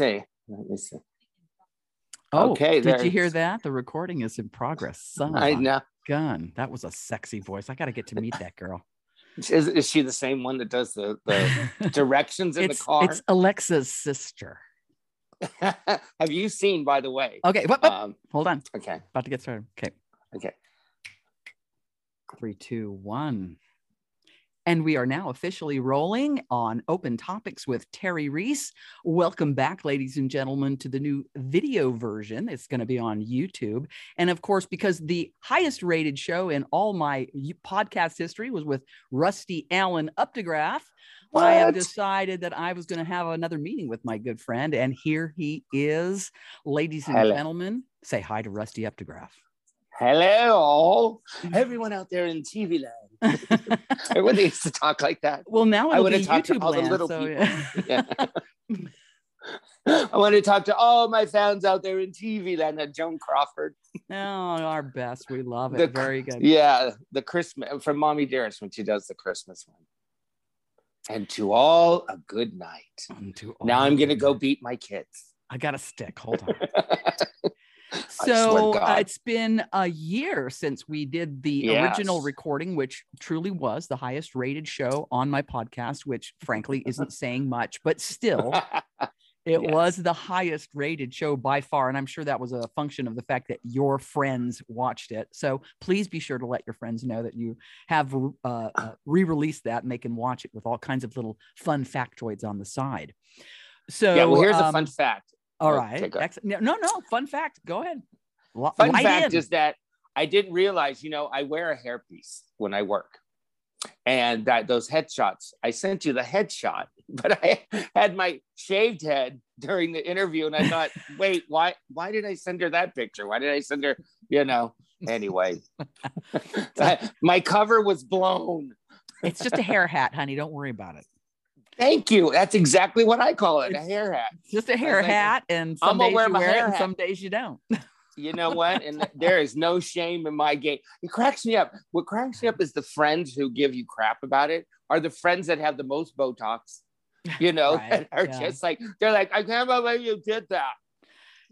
see. Let me see. Oh, Okay, Did you hear that? The recording is in progress. Son I know. gun. That was a sexy voice. I got to get to meet that girl. Is, is she the same one that does the, the directions in the car? it's Alexa's sister. Have you seen, by the way? Okay, what, what? Um, hold on. okay. About to get started. Okay, Okay. three, two, one. And we are now officially rolling on Open Topics with Terry Reese. Welcome back, ladies and gentlemen, to the new video version. It's going to be on YouTube. And of course, because the highest rated show in all my podcast history was with Rusty Allen Updegraff, I have decided that I was going to have another meeting with my good friend. And here he is. Ladies and Hello. gentlemen, say hi to Rusty Updegraff. Hello, everyone out there in TV land. I would used to talk like that. Well, now I be to YouTube all the land. little so, people. yeah. Yeah. I want to talk to all my fans out there in TV land. uh, Joan Crawford. Oh, our best. We love it. The- Very good. Yeah, the Christmas from Mommy Dearest when she does the Christmas one. And to all a good night. To Now I'm gonna go beat my kids. I got a stick. Hold on. So uh, it's been a year since we did the Yes. original recording, which truly was the highest rated show on my podcast, which frankly isn't saying much, but still, it Yes. was the highest rated show by far. And I'm sure that was a function of the fact that your friends watched it. So please be sure to let your friends know that you have uh, uh, re released that and they can watch it with all kinds of little fun factoids on the side. So, yeah, well, here's a um, fun fact. All take a- no, no, no. Fun fact. Go ahead. Li- Fun fact in. is that I didn't realize, you know, I wear a hairpiece when I work. And that those headshots, I sent you the headshot, but I had my shaved head during the interview, and I thought, wait, why why did I send her that picture? Why did I send her, you know? Anyway, my cover was blown. it's just a hair hat, honey. Don't worry about it. Thank you. That's exactly what I call it, a hair hat. Just a hair like, hat, and I'm some days wear you wear it, and some days you don't. You know what? And there is no shame in my game. It cracks me up. What cracks me up is the friends who give you crap about it are the friends that have the most Botox. You know, Right, that are yeah. just like they're like, I can't believe you did that.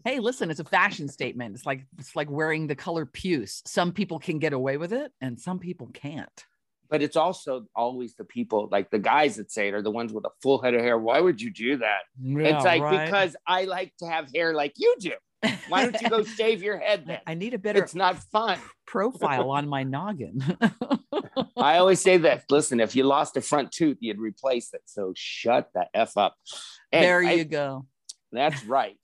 hey, listen, it's a fashion statement. It's like it's like wearing the color puce. Some people can get away with it, and some people can't. But it's also always the people, like the guys that say it, are the ones with a full head of hair. Why would you do that? it's like because I like to have hair like you do. Why don't you go shave your head then? I need a better It's not fun. profile on my noggin. I always say that. Listen, if you lost a front tooth, you'd replace it. So shut the f up. And there I- you go. That's right.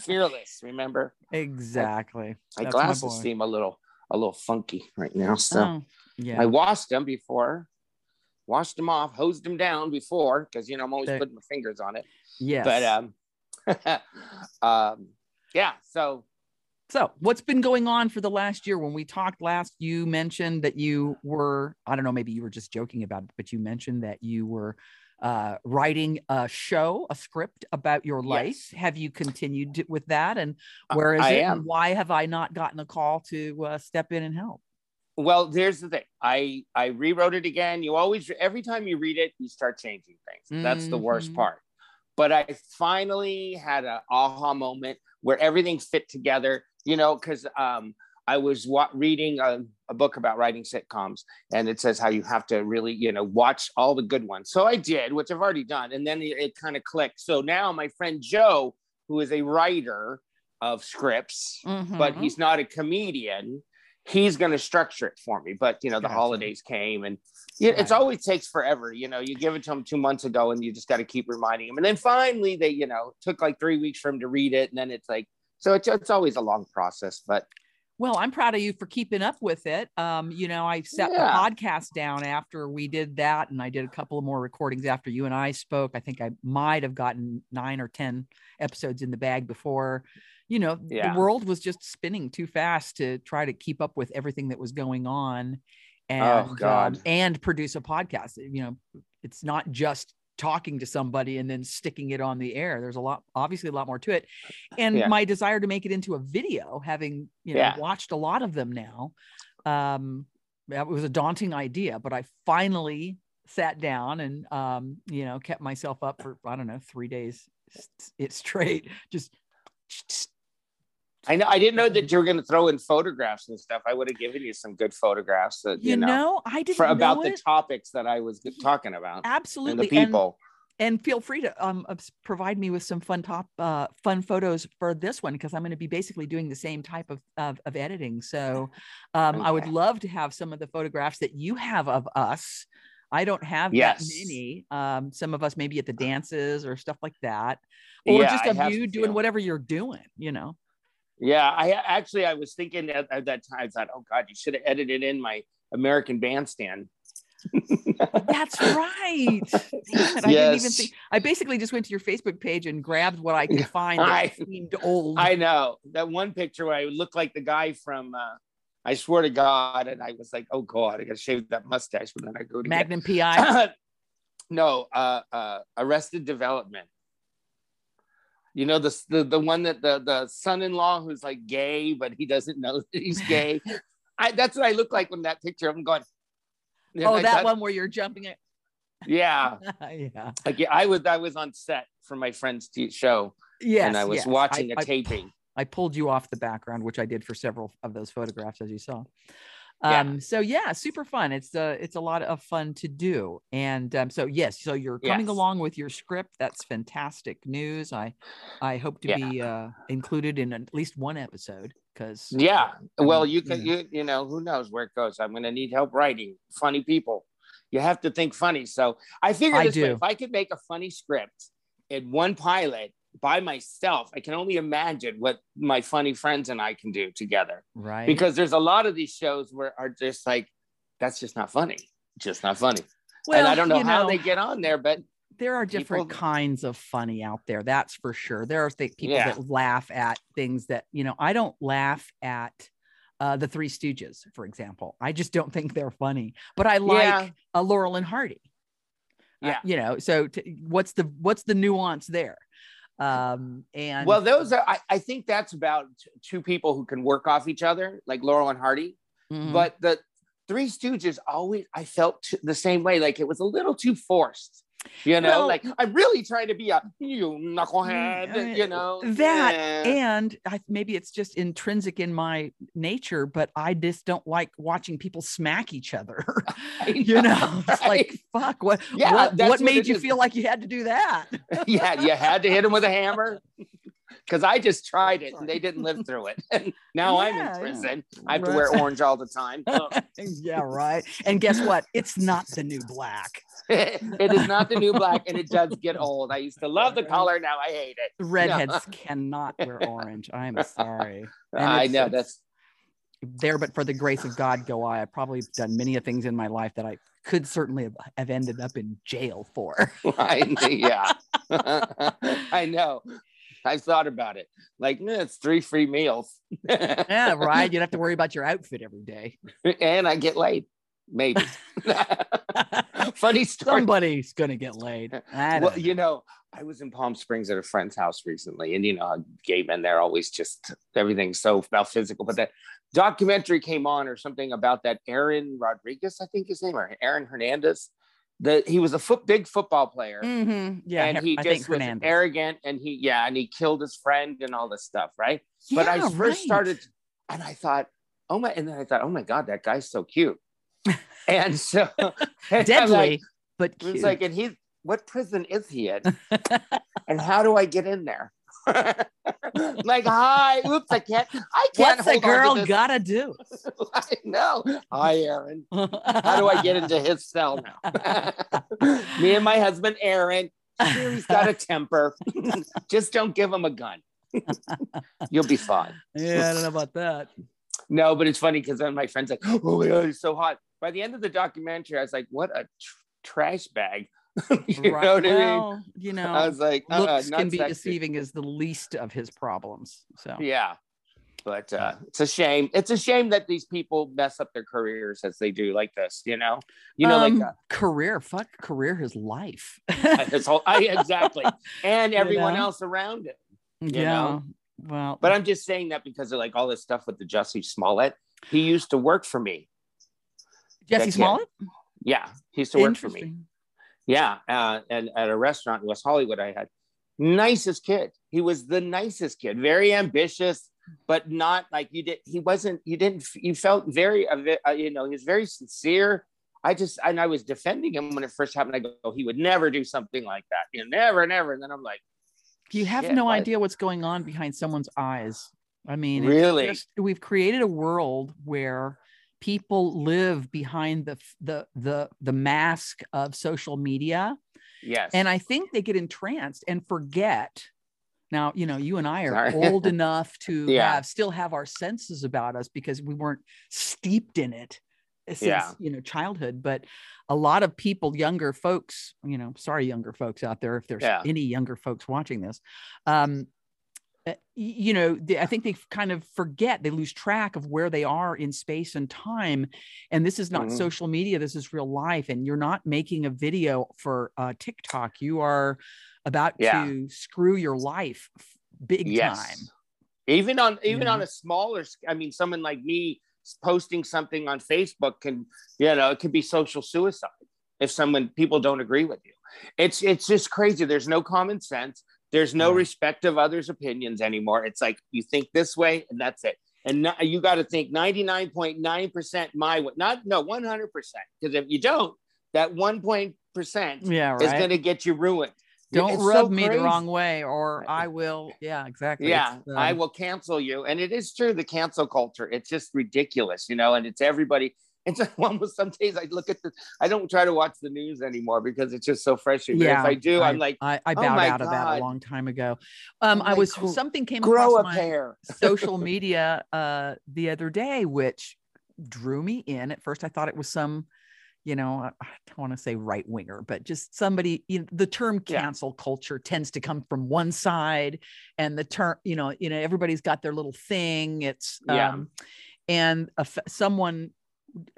Fearless. Remember, Exactly. my glasses seem a little a little funky right now. So Oh, yeah. I washed them before, washed them off, hosed them down before because you know I'm always putting my fingers on it. Yeah. But um, um, yeah. So So, what's been going on for the last year? When we talked last, you mentioned that you were, I don't know, maybe you were just joking about it, but you mentioned that you were uh, writing a show, a script about your life. Yes. Have you continued with that? And where is I it? am. And why have I not gotten a call to uh, step in and help? Well, there's the thing. I I rewrote it again. You always every time you read it, you start changing things. That's the worst Mhm. part. But I finally had an aha moment where everything fit together. You know, because um, I was wa- reading a, a book about writing sitcoms, and it says how you have to really, you know, watch all the good ones. So I did, which I've already done, and then it, it kind of clicked. So now my friend Joe, who is a writer of scripts, but Mhm. he's not a comedian. He's going to structure it for me. But you know, the Gotcha. holidays came, and yeah, it's always takes forever. You know, you give it to him two months ago, and you just got to keep reminding him. And then finally, they, you know, took like three weeks for him to read it, and then it's like, so it's it's always a long process. But Well, I'm proud of you for keeping up with it. Um, you know, I set Yeah. the podcast down after we did that, and I did a couple of more recordings after you and I spoke. I think I might have gotten nine or 10 episodes in the bag before, you know, Yeah. the world was just spinning too fast to try to keep up with everything that was going on and, Oh, God. um, and produce a podcast. You know, it's not just talking to somebody and then sticking it on the air. There's a lot, obviously, a lot more to it. And Yeah. my desire to make it into a video, having you know Yeah. watched a lot of them now, um, that was a daunting idea. But I finally sat down and um, you know kept myself up for I don't know three days it straight. Just I know. I didn't know that you were going to throw in photographs and stuff. I would have given you some good photographs that you, you know, know, I didn't for know about the topics that I was talking about and absolutely the people. and feel free to um uh, provide me with some fun top uh fun photos for this one because i'm going to be basically doing the same type of of, of editing so um i would love to have some of the photographs that you have of us i don't have Yes. that many um some of us maybe at the dances or stuff like that or Yeah, just of you doing whatever you're doing you know Yeah, I actually I was thinking at, at that time. I thought, oh God, you should have edited in my American Bandstand. that's right it, i didn't even Yes. think i basically just went to your facebook page and grabbed what i could find that I- seemed old I know that one picture where I looked like the guy from. Uh, I swear to God, and I was like, oh God, I got to shave that mustache, but then I go to get- magnum pi no, uh, uh, Arrested Development. You know the the the one that the the son-in-law who's like gay, but he doesn't know that he's gay. I that's what I look like when that picture. I'm going. Oh that one where you're jumping it Yeah, yeah like yeah, I was I was on set for my friend's t- show, yes and I was yes. watching I- a I- taping. I pulled you off the background, which I did for several of those photographs, as you saw. Yeah. Um, so yeah, super fun. It's uh, it's a lot of fun to do. And um, so yes, so you're coming Yes. along with your script. That's fantastic news. I I hope to Yeah. be uh, included in at least one episode because Yeah. Well, you can yeah. you you know who knows where it goes. I'm going to need help writing funny people. You have to think funny. So I figured I this way: if I could make a funny script in one pilot by myself, I can only imagine what my funny friends and I can do together. right Because there's a lot of these shows where are just like, that's just not funny. Just not funny. well, and I don't know you how they get on there, but there are different people- kinds of funny out there that's for sure there are th- people Yeah. that laugh at things that you know i don't laugh at uh, the three stooges for example i just don't think they're funny but i like Yeah. uh, laurel and hardy Uh, Yeah. you know so t- what's the what's the nuance there um and well, those are I, I think that's about t- two people who can work off each other, like Laurel and Hardy. mhm. but the Three Stooges always I felt t- the same way. Like it was a little too forced. You know, Well- like I'm really trying to be a you knucklehead. Mm, you know that Eh. and I, maybe it's just intrinsic in my nature but i just don't like watching people smack each other I you know it's like fuck what Yeah, what, what what made you is. feel like you had to do that yeah, you had to hit him with a hammer. Because I just tried it and they didn't live through it. And now I'm Yeah, in yeah. prison. I have to Right. wear orange all the time. Yeah right and guess what it's not the new black it is not the new black and it does get old. I used to love the color. Now I hate it. redheads cannot wear orange i'm sorry I know that's there but for the grace of god go i i've probably done many of things in my life that i could certainly have, have ended up in jail for I, yeah. I know. I've thought about it. Like, eh, it's three free meals. yeah right you'd have to worry about your outfit every day and I get laid. Maybe. Funny story. somebody's gonna get laid Well, don't you know, I was in Palm Springs at a friend's house recently, and you know, gay men they're always just everything's so about physical. But that documentary came on or something about that Aaron Rodriguez, I think his name, or Aaron Hernandez. That he was a foot big football player. Mhm. yeah and he i just was hernandez arrogant and he yeah and he killed his friend and all this stuff right Yeah, but i first right. started and i thought oh my and then i thought oh my god that guy's so cute and so and deadly like, but was like and he what prison is he in and how do i get in there like hi oops i can't i can't what's a hold on to girl gotta do i know hi aaron how do i get into his cell now me and my husband aaron Sure, he's got a temper. Just don't give him a gun. You'll be fine. yeah i don't know about that No, but it's funny because then my friend's like, "Oh my god, he's so hot." By the end of the documentary, I was like, "What a tr- trash bag." you Right, know what I mean? you know I was like, uh, looks can be sexy. deceiving is the least of his problems so Yeah, but uh, it's a shame. It's a shame that these people mess up their careers as they do, like this. You know, you know, Um, like uh, career fuck career his life his whole. I, exactly, and You everyone know? else around it. yeah know? well But I'm just saying that because of like all this stuff with the Jussie Smollett. He used to work for me. jussie smollett Yeah, he used to work for me. Yeah, uh, and at a restaurant in West Hollywood, I had nicest kid. He was the nicest kid, very ambitious, but not like you did. He wasn't. You didn't. You felt very. Uh, you know, he was very sincere. I just and I was defending him when it first happened. I go, he would never do something like that. You know, never, never. And then I'm like, you have no idea what's going on behind someone's eyes. I mean, really, just, we've created a world where people live behind the the the the mask of social media. Yes. And I think they get entranced and forget. Now, you know, you and I are Sorry. old enough to yeah. have still have our senses about us because we weren't steeped in it since yeah. you know childhood but a lot of people younger folks you know sorry younger folks out there if there's yeah. any younger folks watching this um eh, you know they, i think they kind of forget they lose track of where they are in space and time and this is not mm-hmm. social media this is real life and you're not making a video for uh, tiktok you are about yeah. to screw your life big yes. time even on even mm-hmm. on a smaller i mean someone like me posting something on Facebook can, you know, it could be social suicide if someone people don't agree with you. It's it's just crazy. There's no common sense. There's no respect of others' opinions anymore. It's like you think this way and that's it. And you got to think 99.9% my way, not no 100%. Because if you don't, that one point percent yeah, right. is going to get you ruined. Don't it's rub so me the wrong way, or I will. Yeah, exactly. Yeah, um, I will cancel you. And it is true, the cancel culture. It's just ridiculous, you know. And it's everybody. It's almost some days I look at the. I don't try to watch the news anymore because it's just so fresh. Yeah, if I do, I, am like, I, I oh bowed oh out God. of that a long time ago. Um, I was cool. something came grow across a pair. social media uh the other day, which drew me in. At first, I thought it was some you know, I don't want to say right winger, but just somebody, you know, the term cancel yeah. culture tends to come from one side and the term, you know, you know, everybody's got their little thing. It's, yeah. um, and a, someone,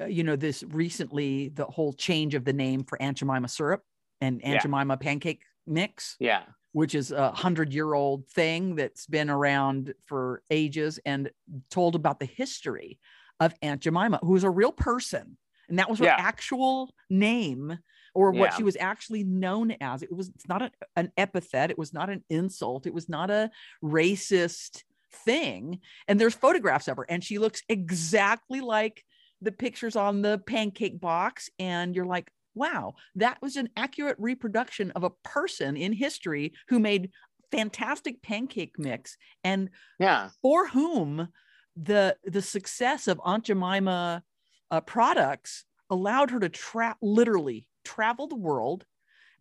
Uh, you know, this recently, the whole change of the name for Aunt Jemima syrup and Aunt yeah. Jemima pancake mix. Yeah. Which is a hundred year old thing that's been around for ages and told about the history of Aunt Jemima, who is a real person and that was her yeah. actual name or what yeah. she was actually known as it was it's not a, an epithet it was not an insult it was not a racist thing and there's photographs of her and she looks exactly like the pictures on the pancake box and you're like wow that was an accurate reproduction of a person in history who made fantastic pancake mix and yeah for whom the the success of aunt jemima uh, products allowed her to tra- literally travel the world,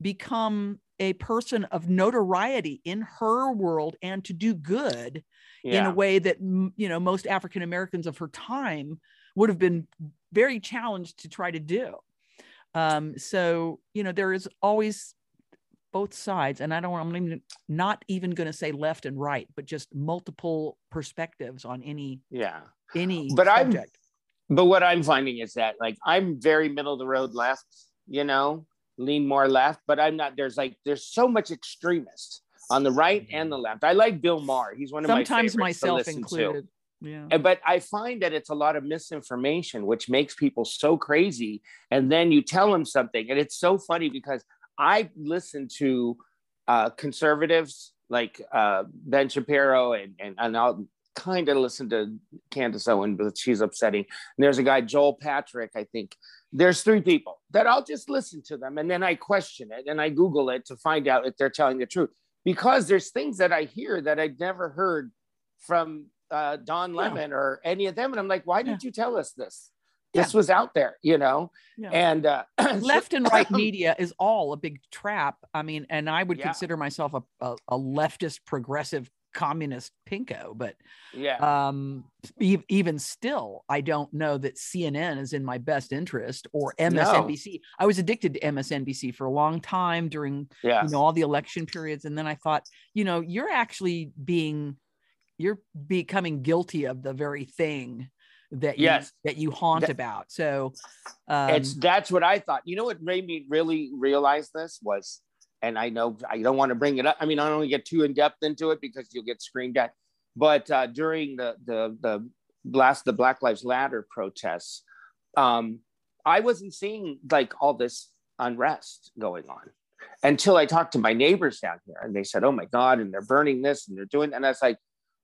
become a person of notoriety in her world, and to do good yeah. in a way that you know most African Americans of her time would have been very challenged to try to do. Um, so you know there is always both sides, and I don't. I'm even, not even going to say left and right, but just multiple perspectives on any yeah any but subject. I'm but what I'm finding is that like I'm very middle of the road left, you know, lean more left, but I'm not. There's like there's so much extremist on the right and the left. I like Bill Maher. He's one of sometimes my sometimes myself included. To. Yeah. But I find that it's a lot of misinformation, which makes people so crazy. And then you tell them something, and it's so funny because I listen to uh, conservatives like uh, Ben Shapiro and and, and I'll kind of listen to Candace Owen, but she's upsetting. And there's a guy, Joel Patrick, I think. There's three people that I'll just listen to them and then I question it and I Google it to find out if they're telling the truth. Because there's things that I hear that I'd never heard from uh, Don Lemon yeah. or any of them. And I'm like, why didn't yeah. you tell us this? This was out there, you know, and uh, left and right media is all a big trap. I mean, and I would consider myself a, a, a leftist progressive communist pinko but yeah um e- even still i don't know that cnn is in my best interest or msnbc no. i was addicted to msnbc for a long time during yeah. you know all the election periods and then i thought you know you're actually being you're becoming guilty of the very thing that you, yes that you haunt that, about so um, it's that's what i thought you know what made me really realize this was and I know I don't want to bring it up. I mean, I don't want to get too in depth into it because you'll get screamed at. But uh, during the the the blast the Black Lives Matter protests, um, I wasn't seeing like all this unrest going on. until I talked to my neighbors down here and they said, oh my God, and they're burning this and they're doing, and I was like,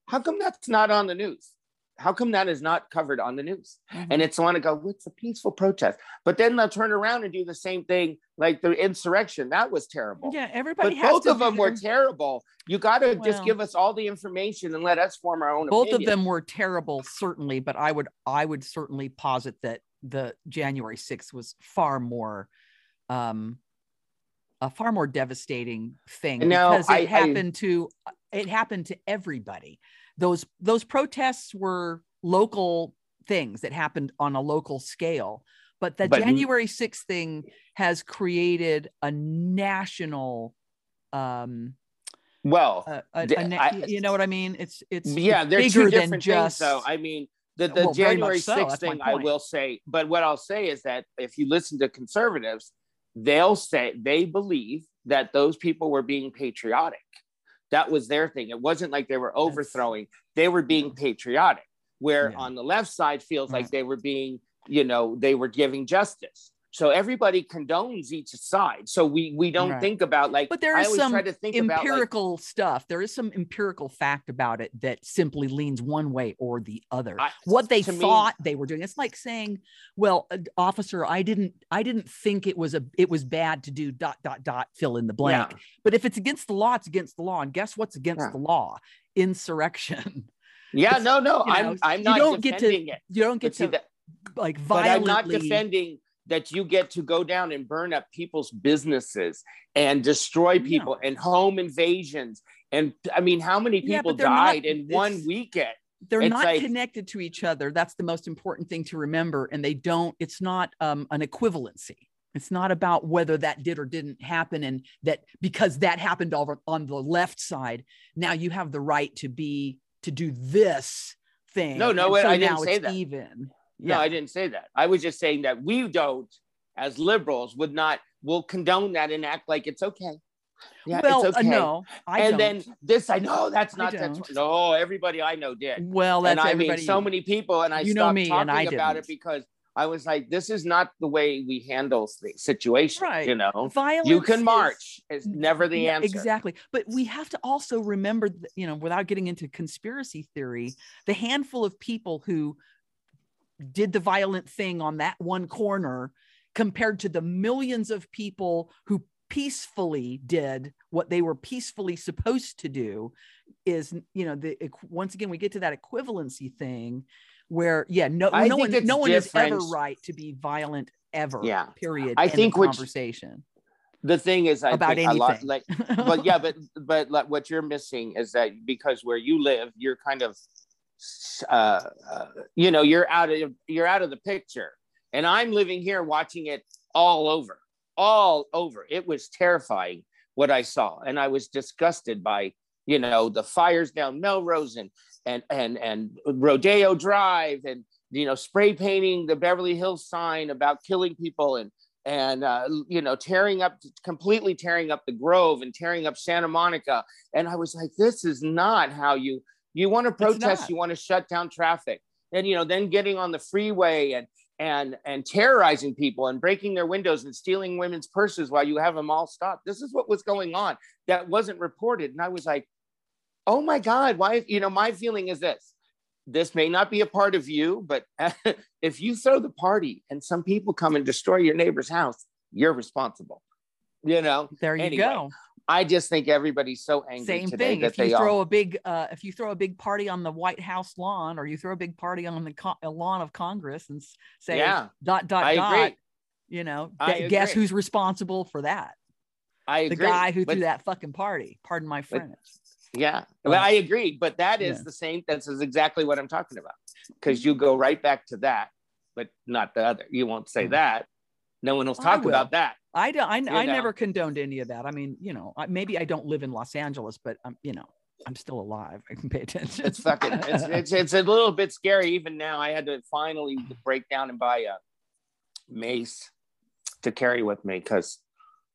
how come that's not on the news? How come that is not covered on the news? Mm-hmm. And it's want to go, it's a peaceful protest. But then they'll turn around and do the same thing, like the insurrection. That was terrible. Yeah, everybody. But both of them were terrible. You got to well, just give us all the information and let us form our own. Both opinion. of them were terrible, certainly. But I would, I would certainly posit that the January 6th was far more um a far more devastating thing no, because it I, happened I, to it happened to everybody. Those those protests were local things that happened on a local scale, but the but, January 6th thing has created a national um well a, a, a, I, you know what i mean it's it's yeah they're bigger two different than just things, though i mean the, the well, january 6th so. thing i will say but what i'll say is that if you listen to conservatives they'll say they believe that those people were being patriotic. That was their thing. It wasn't like they were overthrowing, they were being patriotic. Where yeah. on the left side feels right. like they were being, you know, they were giving justice. So everybody condones each side. So we we don't right. think about like. But there is some empirical about, like, stuff. There is some empirical fact about it that simply leans one way or the other. I, what they thought me, they were doing. It's like saying, "Well, uh, officer, I didn't I didn't think it was a it was bad to do dot dot dot fill in the blank. Yeah. But if it's against the law, it's against the law. And guess what's against yeah. the law? Insurrection. Yeah, no, no, you know, I'm I'm not. You don't get to. It. You don't get to. That, like violently. But I'm not defending that you get to go down and burn up people's businesses and destroy people and home invasions. And I mean, how many people yeah, died not, in one weekend? They're it's not like, connected to each other. That's the most important thing to remember. And they don't, it's not um, an equivalency. It's not about whether that did or didn't happen, and that because that happened over on the left side, now you have the right to be to do this thing. No, no, so I didn't say that. Even no, I didn't say that. I was just saying that we don't, as liberals, would not will condone that and act like it's okay. Yeah, well, it's uh, okay. Uh, no, I and don't. then this, I know that's not that's no. Everybody I know did. Well, that's and I mean so many people, and I you stopped talking about it because I was like, this is not the way we handle the situation. Right. You know, violence. You can march. Is, is never the answer. Exactly. But we have to also remember, you know, without getting into conspiracy theory, the handful of people who did the violent thing on that one corner compared to the millions of people who peacefully did what they were peacefully supposed to do is you know the once again we get to that equivalency thing where yeah no I no one no one is ever right to be violent ever yeah. period i think conversation. the thing is I about think anything. a lot like but yeah but but like, what you're missing is that because where you live you're kind of uh, uh, you know you're out of you're out of the picture. And i'm living here watching it all over all over. It was terrifying what i saw. And i was disgusted by you know the fires down melrose and and and and rodeo drive and you know spray painting the beverly hills sign about killing people and and uh, you know tearing up completely tearing up the grove and tearing up santa monica. And i was like this is not how you you want to protest, you want to shut down traffic. And you know, then getting on the freeway and and and terrorizing people and breaking their windows and stealing women's purses while you have them all stopped. This is what was going on that wasn't reported. And I was like, oh my God, why? You know, my feeling is this. This may not be a part of you, but if you throw the party and some people come and destroy your neighbor's house, you're responsible. You know, there you anyway, go. I just think everybody's so angry. Same thing. if you throw a big, uh, if you throw a big party on the White House lawn, or you throw a big party on the con- lawn of Congress, and say yeah, dot dot I dot, agree. you know, d- guess who's responsible for that? I agree. The guy who but, threw that fucking party. Pardon my French. Yeah, well, I agree. But that is yeah. the same. That's is exactly what I'm talking about. Because you go right back to that, but not the other. You won't say mm-hmm. that. No one will talk about that. I don't. I, I never condoned any of that. I mean, you know, maybe I don't live in Los Angeles, but I'm, you know, I'm still alive. I can pay attention. It's fucking. It's, it's it's a little bit scary. Even now, I had to finally break down and buy a mace to carry with me because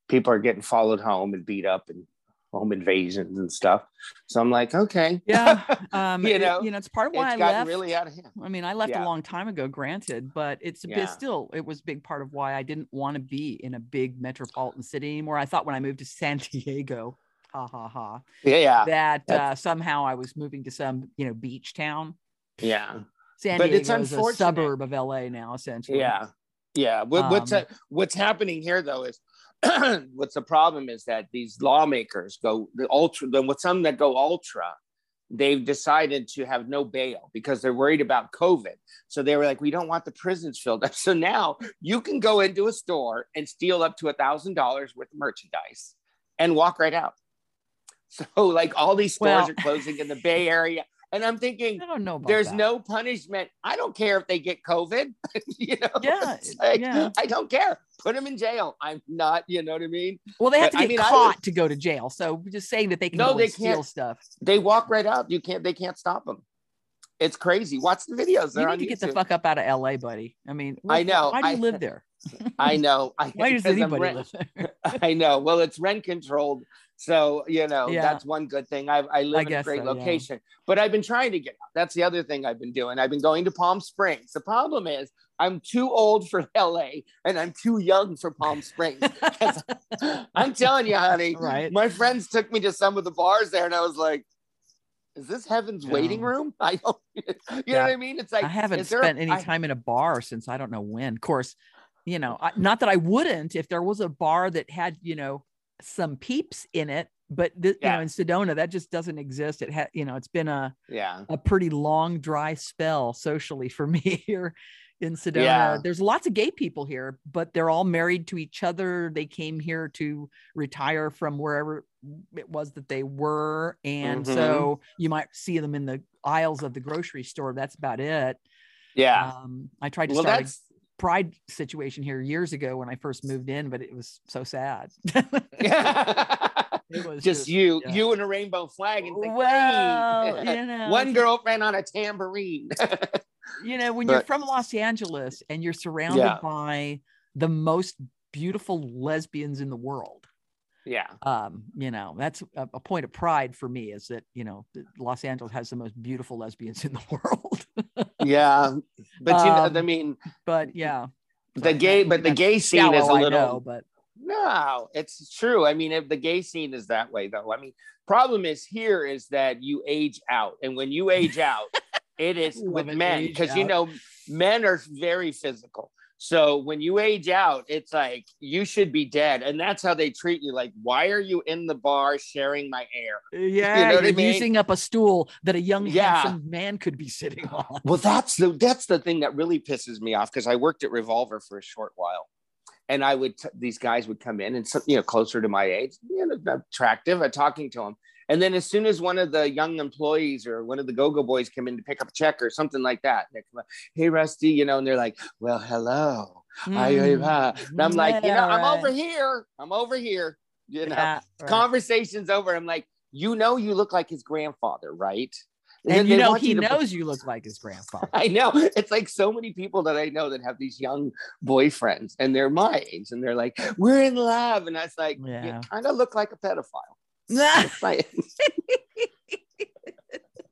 people are getting followed home and beat up and home invasions and stuff. So I'm like, okay, yeah, um, You it- know, you know, it's part of why it's I gotten left. really out of hand. I mean, I left Yeah. a long time ago, granted, but it's a bit Yeah. still, it was a big part of why I didn't want to be in a big metropolitan city anymore. I thought when I moved to San Diego, ha ha ha, Yeah, yeah, that uh, somehow I was moving to some, you know, beach town. yeah. San But Diego it's is a suburb of LA now, essentially. Yeah, yeah. What, what's Um, uh, what's happening here though is what's the problem is that these lawmakers go the ultra. The with some that go ultra, they've decided to have no bail because they're worried about COVID. So they were like, we don't want the prisons filled up. So now you can go into a store and steal up to a thousand dollars worth of merchandise and walk right out. So like all these stores Well- are closing in the Bay Area. And I'm thinking, I don't know there's that. no punishment. I don't care if they get COVID. you know, Yeah, like, yeah. I don't care. Put them in jail. I'm not. You know what I mean? Well, they have but to I get mean, I caught would- to go to jail. So just saying that they can No, they steal can't. stuff. They walk right out. You can't. They can't stop them. It's crazy. Watch the videos. You They're need on to get the fuck up out of LA, buddy. I mean, I know. Why do you I- live there? I know. I, Why does anybody rent- live there? I know. Well, it's rent controlled. So, you know, Yeah. that's one good thing. I, I live I in a great so, yeah. location, but I've been trying to get out. That's the other thing I've been doing. I've been going to Palm Springs. The problem is I'm too old for LA and I'm too young for Palm Springs. I'm telling you, honey, Right. my friends took me to some of the bars there and I was like, is this heaven's waiting room? I don't, you know what I mean? It's like, I haven't there a- spent any I- time in a bar since I don't know when. Of course, you know, I, not that I wouldn't if there was a bar that had, you know, some peeps in it, but th- you know, in Sedona, that just doesn't exist. It had, you know, it's been a yeah. a pretty long dry spell socially for me here in Sedona. Yeah. There's lots of gay people here, but they're all married to each other. They came here to retire from wherever it was that they were. And Mhm. so you might see them in the aisles of the grocery store. That's about it. Yeah. Um, I tried to well, start pride situation here years ago when I first moved in, but it was so sad. It was just, just- you, yeah. you and a rainbow flag. And think, well, "Hey." you know, one girlfriend on a tambourine. you know when you're from los angeles and you're surrounded Yeah. by the most beautiful lesbians in the world yeah. um you know that's a, a point of pride for me is that you know los angeles has the most beautiful lesbians in the world Yeah. But you know, Um, I mean, but yeah the gay, but the gay scene is a little, know, but no, it's true. I mean, if the gay scene is that way though, I mean, problem is here is that you age out. And when you age out, it is with men because you know men are very physical. So when you age out, it's like you should be dead. And that's how they treat you. Like, why are you in the bar sharing my air? yeah know what I mean? using up a stool that a young Yeah. handsome man could be sitting on Well, that's the that's the thing that really pisses me off because I worked at Revolver for a short while, and I would t- these guys would come in and some, you know closer to my age, you know, attractive, uh, talking to them, and then as soon as one of the young employees or one of the go-go boys come in to pick up a check or something like that, they come up, hey Rusty, you know, and they're like, well, hello, Mm, hi." and I'm like, you know, yeah, I'm right. over here, I'm over here, you know, Yeah, right. conversation's over. I'm like, you know, you look like his grandfather, right? and then you know he to- knows you look like his grandfather I know. It's like so many people that I know that have these young boyfriends and they're my age and they're like, we're in love. And I was like, Yeah. you kind of look like a pedophile. Like-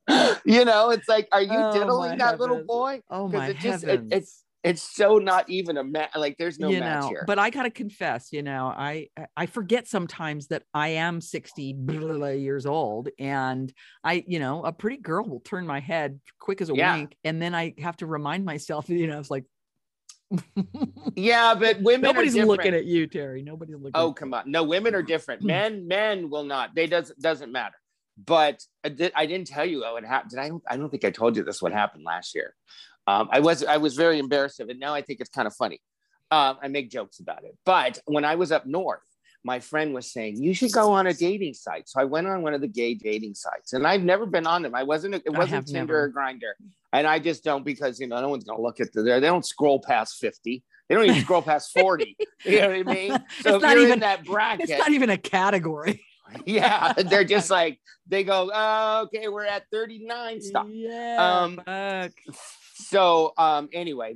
you know, it's like, are you Oh, diddling that little boy? Oh my it just- it- heavens! it's- It's so not even a match. Like there's no you match know, here. but I gotta confess, you know, I I forget sometimes that I am sixty years old, and I, you know, a pretty girl will turn my head quick as a Yeah. wink, and then I have to remind myself, you know, it's like yeah, but women nobody's looking at you, Terry. Nobody's looking. At you. Oh come on! No, women are different. Men, men will not. They does doesn't matter. But I, did, I didn't tell you what happened. Did I? I don't think I told you this. What happened last year? Um, I was I was very embarrassed of it. Now I think it's kind of funny. Um, I make jokes about it. But when I was up north, my friend was saying you should go on a dating site. So I went on one of the gay dating sites, and I've never been on them. I wasn't. It wasn't Tinder never. or Grindr, and I just don't because you know no one's gonna look at the there. They don't scroll past fifty. They don't even scroll past forty. You know what I mean? So It's not even- that bracket, It's not even a category. yeah, they're just like they go, oh, okay, we're at 39 stop. Yeah. Um, fuck. So um anyway,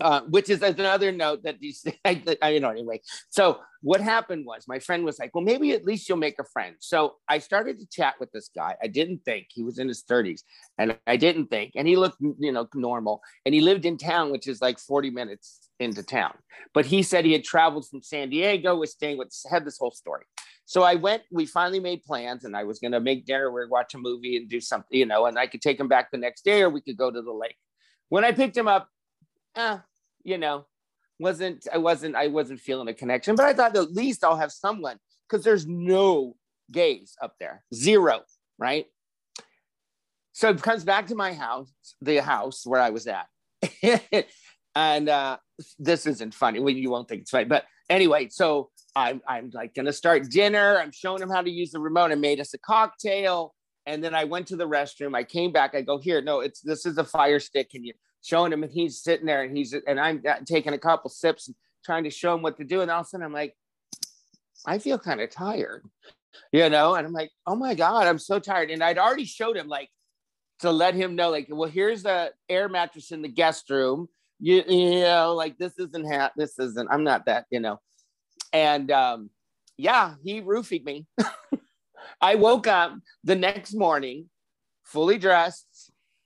uh, which is another note that say, I, I, you know, anyway. So what happened was my friend was like, well, maybe at least you'll make a friend. So I started to chat with this guy. I didn't think he was in his 30s and I didn't think, and he looked, you know, normal and he lived in town, which is like 40 minutes into town. But he said he had traveled from San Diego, was staying with, had this whole story. So I went, we finally made plans and I was going to make dinner, we watch a movie and do something, you know, and I could take him back the next day or we could go to the lake. When I picked him up, uh, you know, wasn't I wasn't I wasn't feeling a connection, but I thought at least I'll have someone because there's no gays up there, zero, right? So it comes back to my house, the house where I was at, and uh, this isn't funny. Well, you won't think it's funny, but anyway, so I'm I'm like gonna start dinner. I'm showing him how to use the remote. I made us a cocktail, and then I went to the restroom. I came back. I go here. No, it's this is a fire stick. Can you showing him and he's sitting there and he's and I'm taking a couple sips and trying to show him what to do. And all of a sudden I'm like, I feel kind of tired, you know? And I'm like, oh my God, I'm so tired. And I'd already showed him like to let him know, like, well, here's the air mattress in the guest room. You, you know, like this isn't hat, this isn't, I'm not that, you know. And um, yeah, he roofied me. I woke up the next morning fully dressed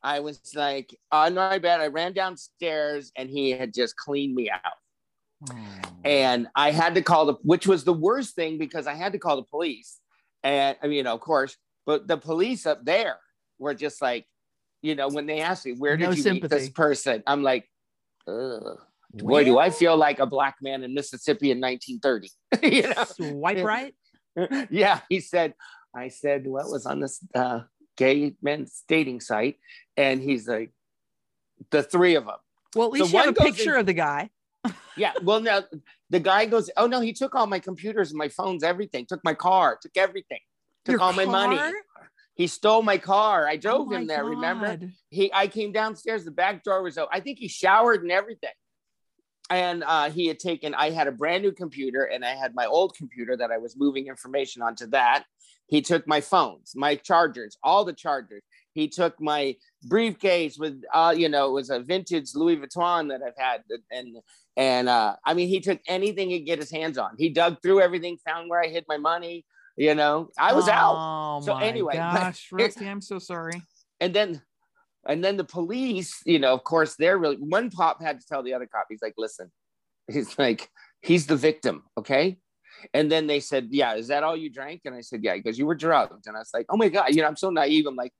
I was like on my bed. I ran downstairs and he had just cleaned me out. Oh. And I had to call the, which was the worst thing because I had to call the police. And I mean, you know, of course, but the police up there were just like, you know, when they asked me, where did no you sympathy. meet this person? I'm like, Ugh. boy, do I feel like a black man in Mississippi in 1930. you know? Swipe right? yeah. He said, I said, what was on this uh, gay men's dating site? And he's like, the three of them. Well, at least so you have a picture in, of the guy. yeah. Well, now the guy goes, Oh no, he took all my computers and my phones, everything, took my car, took everything, took Your all car? my money. He stole my car. I drove oh him there. God. Remember? He I came downstairs, the back door was open. I think he showered and everything. And uh, he had taken, I had a brand new computer and I had my old computer that I was moving information onto that. He took my phones, my chargers, all the chargers. He took my briefcase with, uh, you know, it was a vintage Louis Vuitton that I've had, and and uh, I mean, he took anything he could get his hands on. He dug through everything, found where I hid my money. You know, I was oh, out. So anyway, gosh, Rusty, I'm so sorry. And then, and then the police, you know, of course, they're really one cop had to tell the other cop. He's like, listen, he's like, he's the victim, okay. And then they said, Yeah, is that all you drank? And I said, Yeah, because you were drugged. And I was like, Oh my God, you know, I'm so naive. I'm like,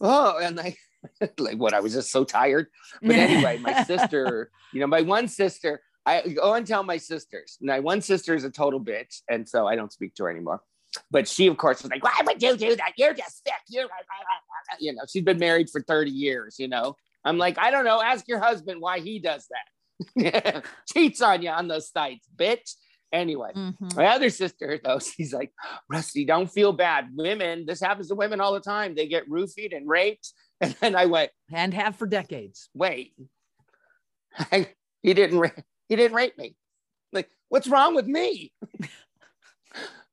oh, and I like what I was just so tired. But anyway, my sister, you know, my one sister, I go and tell my sisters. My one sister is a total bitch, and so I don't speak to her anymore. But she, of course, was like, "Why would you do that? You're just sick." You're, you know, she's been married for thirty years. You know, I'm like, I don't know. Ask your husband why he does that. Cheats on you on those sites, bitch. Anyway, mm-hmm. my other sister, though, she's like, Rusty, don't feel bad. Women, this happens to women all the time. They get roofied and raped. And then I went, and have for decades. Wait, I, he didn't, he didn't rape me. Like, what's wrong with me?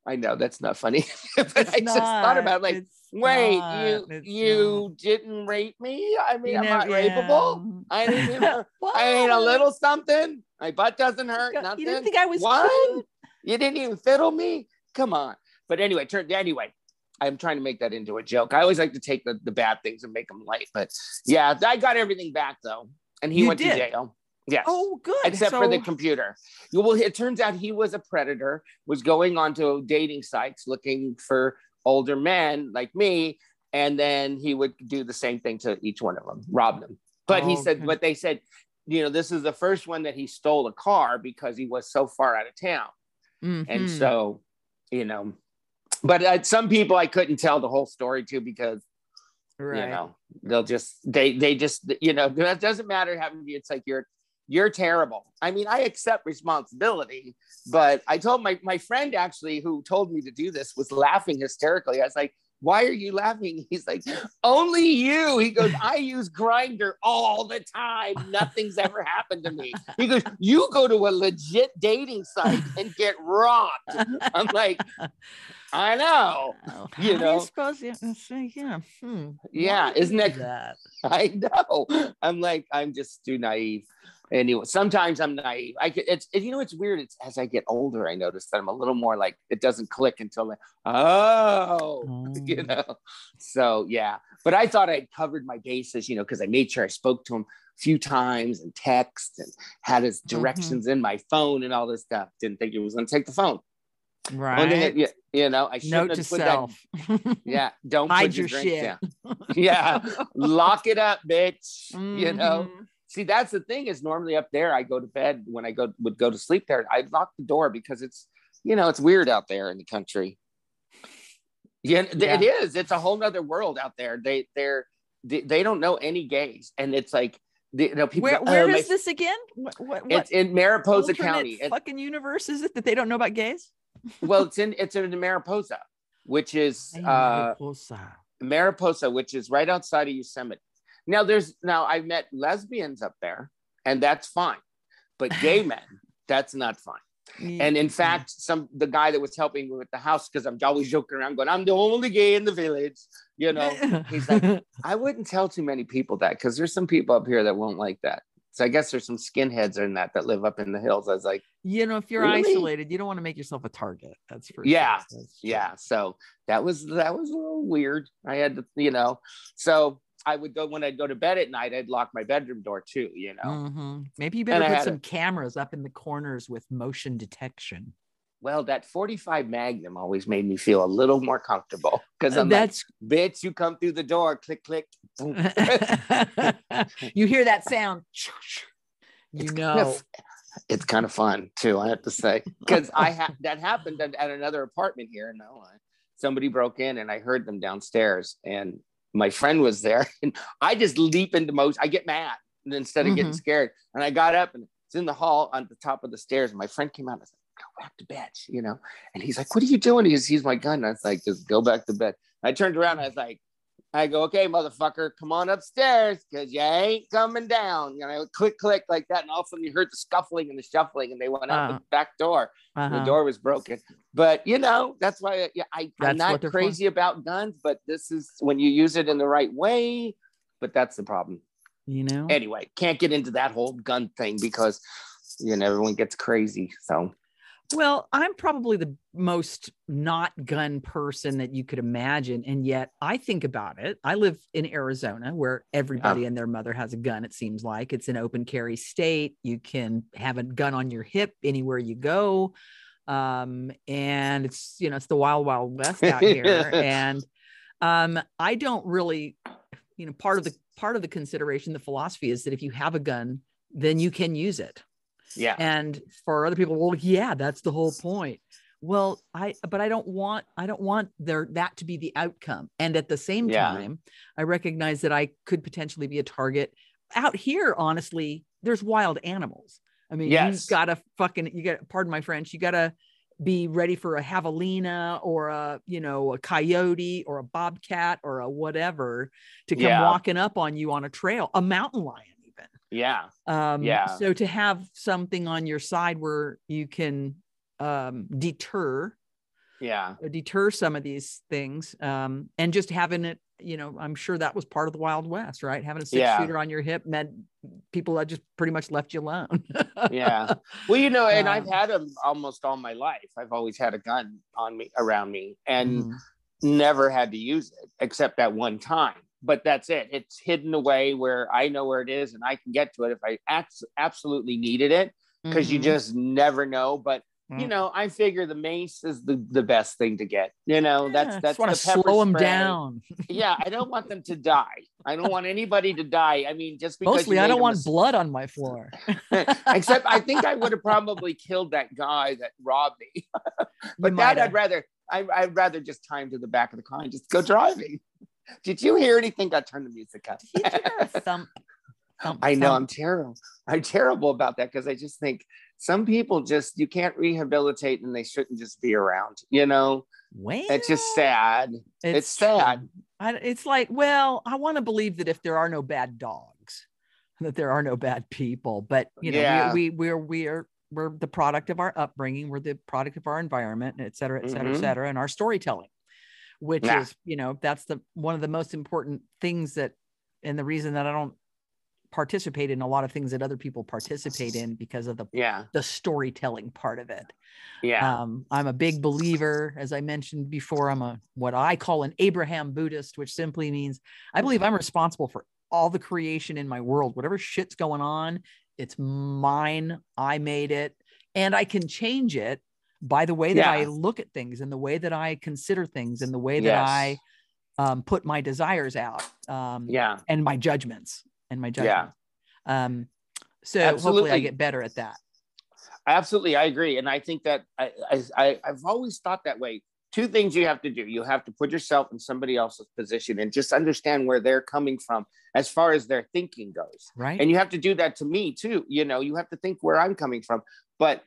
I know that's not funny, but it's I not, just thought about it, like, wait, not, you you not. didn't rape me? I mean, you I'm not yeah. rapeable. I didn't. I mean, a little something. My butt doesn't hurt. nothing. You didn't think I was what? You didn't even fiddle me. Come on. But anyway, turn anyway. I'm trying to make that into a joke. I always like to take the, the bad things and make them light. But yeah, I got everything back though. And he you went did. to jail. Yes. Oh, good. Except so... for the computer. Well, it turns out he was a predator, was going onto dating sites looking for older men like me. And then he would do the same thing to each one of them, rob them. But oh, he said, okay. but they said you know, this is the first one that he stole a car because he was so far out of town. Mm-hmm. And so, you know, but uh, some people I couldn't tell the whole story to because, right. you know, they'll just, they, they just, you know, that doesn't matter having you. It's like you're, you're terrible. I mean, I accept responsibility, but I told my, my friend actually who told me to do this was laughing hysterically. I was like, why are you laughing? He's like, only you. He goes, I use grindr all the time. Nothing's ever happened to me. He goes, you go to a legit dating site and get robbed. I'm like, I know. Oh, you know, suppose yeah, yeah. Hmm. Yeah, isn't it? That? I know. I'm like, I'm just too naive. Anyway, sometimes I'm naive. I could, it's it, you know it's weird. It's as I get older, I notice that I'm a little more like it doesn't click until like oh, you Oh. know. So yeah, but I thought I'd covered my bases, you know, because I made sure I spoke to him a few times and text and had his Mm-hmm. directions in my phone and all this stuff. Didn't think he was going to take the phone. Right. that- you, you know, I shouldn't have put self. that. Yeah, don't Hide put your, your drink shit. down. Yeah, lock it up, bitch. You know. See, that's the thing is normally up there, I go to bed when I go would go to sleep there. I lock the door because it's you know it's weird out there in the country. Yeah, th- it is. It's a whole nother world out there. They they're they, they don't know any gays, and it's like the, you know people. Where go, where "Oh, my is this again? What, what, It's in Mariposa County. Fucking universe is it that they don't know about gays? well, it's in it's in Mariposa, which is uh, Mariposa. Mariposa, which is right outside of Yosemite. Now there's now I've met lesbians up there, and that's fine, but gay men, that's not fine. And in fact, some the guy that was helping me with the house, because I'm always joking around, going, "I'm the only gay in the village," you know. he's like- I wouldn't tell too many people that because there's some people up here that won't like that. So I guess there's some skinheads in that that live up in the hills. I was like, you know, if you're Really? isolated, you don't want to make yourself a target. That's for Yeah. sure. That's yeah. So that was that was a little weird. I had to, you know. So I would go when I'd go to bed at night. I'd lock my bedroom door too. You know. Mhm. Maybe you better I put some a- cameras up in the corners with motion detection. Well, that 45 Magnum always made me feel a little more comfortable because I'm That's like, bitch, you come through the door, click, click. boom." you hear that sound. You It's kind know. of- it's kind of fun too, I have to say, because I had that happened at, at another apartment here in Illinois. Somebody broke in and I heard them downstairs, and my friend was there, and I just leap into motion. I get mad and instead of getting Mhm. scared, and I got up and it's in the hall on the top of the stairs. And my friend came out and I was like, "Go back to bed," you know. And he's like, "What are you doing?" He's, he's my gun. And I was like, "Just go back to bed." I turned around. And I was like. I go, okay, motherfucker, come on upstairs because you ain't coming down. You know, click, click like that. And all of a sudden you heard the scuffling and the shuffling and they went out Uh-huh. the back door. Uh-huh. The door was broken. But, you know, that's why yeah, I, That's I'm not they're for. crazy about guns, but this is when you use it in the right way. But that's the problem. You know. Anyway, can't get into that whole gun thing because, you know, everyone gets crazy. So, Well, I'm probably the most not gun person that you could imagine. And yet I think about it. I live in Arizona where everybody and their mother has a gun, it seems like. It's an open carry state. You can have a gun on your hip anywhere you go. Um, and it's, you know, it's the wild, wild west out here. and um, I don't really, you know, part of the part of the consideration, the philosophy is that if you have a gun, then you can use it. Yeah. And for other people, well, yeah, that's the whole point. Well, I but I don't want I don't want there that to be the outcome. And at the same Yeah. time, I recognize that I could potentially be a target. Out here, honestly, there's wild animals. I mean, Yes. you've got to fucking you got pardon my French, you gotta be ready for a javelina or a you know a coyote or a bobcat or a whatever to come Yeah. walking up on you on a trail, a mountain lion. Yeah. Um, Yeah. So to have something on your side where you can um, deter Yeah. deter some of these things, um, and just having it, you know, I'm sure that was part of the Wild West, right? Having a six Yeah. shooter on your hip meant people had just pretty much left you alone. yeah. Well, you know, and Um, I've had them almost all my life. I've always had a gun on me, around me, and Mhm. never had to use it except that one time. But that's it. It's hidden away where I know where it is and I can get to it if I abs- absolutely needed it because you Mhm. just never know. But you Mm. know, I figure the mace is the, the best thing to get. You know, Yeah, that's that's want to slow them down. Yeah, I don't want them to die. I don't want anybody to die. I mean, just because Mostly, I don't want mis- blood on my floor. Except I think I would have probably killed that guy that robbed me. but that. I'd rather I, I'd rather just tie him to the back of the car and just go driving. Did you hear anything? I turned the music up. You do have a thump, thump, I know thump. I'm terrible. I'm terrible about that because I just think some people just you can't rehabilitate and they shouldn't just be around. You know, Well, it's just sad. It's, true. sad. I, it's like, well, I want to believe that if there are no bad dogs, that there are no bad people. But you know, Yeah. we, we we're we're we're the product of our upbringing. We're the product of our environment, et cetera, et cetera, et Mhm. cetera, and our storytelling, which Yeah. is you know that's the one of the most important things that, and the reason that I don't participate in a lot of things that other people participate in because of the yeah the storytelling part of it. yeah Um, I'm a big believer, as I mentioned before. I'm a what I call an Abraham Buddhist, which simply means I believe I'm responsible for all the creation in my world. Whatever shit's going on, it's mine. I made it, and I can change it by the way that Yeah. I look at things and the way that I consider things and the way that Yes. I um, put my desires out um, yeah and my judgments and my Yeah. judgments. Um, so hopefully I get better at that. absolutely i agree and i think that I, I I- i've always thought that way two things you have to do you have to put yourself in somebody else's position and just understand where they're coming from as far as their thinking goes Right. and you have to do that to me too you know you have to think where i'm coming from but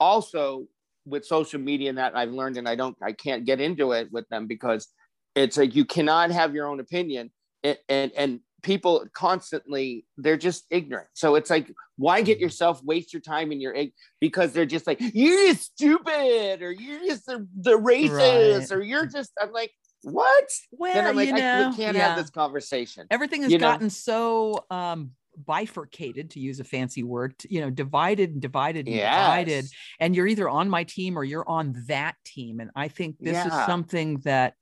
also with social media and that i've learned and i don't i can't get into it with them because it's like you cannot have your own opinion and and, and people constantly they're just ignorant so it's like why get yourself waste your time in your because they're just like you're just stupid or you're just the, the racist Right. or you're just i'm like what well, then i'm like you I, know, we can't yeah. have this conversation everything has you know? gotten so um bifurcated to use a fancy word t- you know divided and divided and divided and you're either on my team or you're on that team and i think this is something that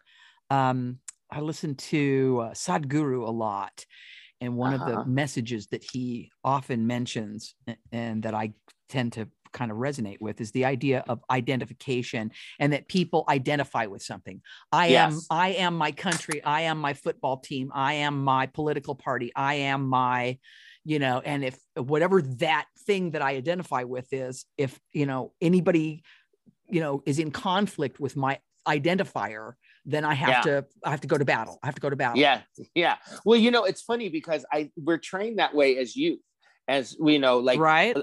um i listen to uh, sadhguru a lot and one of Uh-huh. the messages that he often mentions a- and that i tend to kind of resonate with is the idea of identification and that people identify with something i am i am my country i am my football team i am my political party i am my you know and if whatever that thing that i identify with is if you know anybody you know is in conflict with my identifier then i have Yeah. to i have to go to battle i have to go to battle Yeah, yeah. Well, you know, it's funny because I we're trained that way as youth, as we know, like right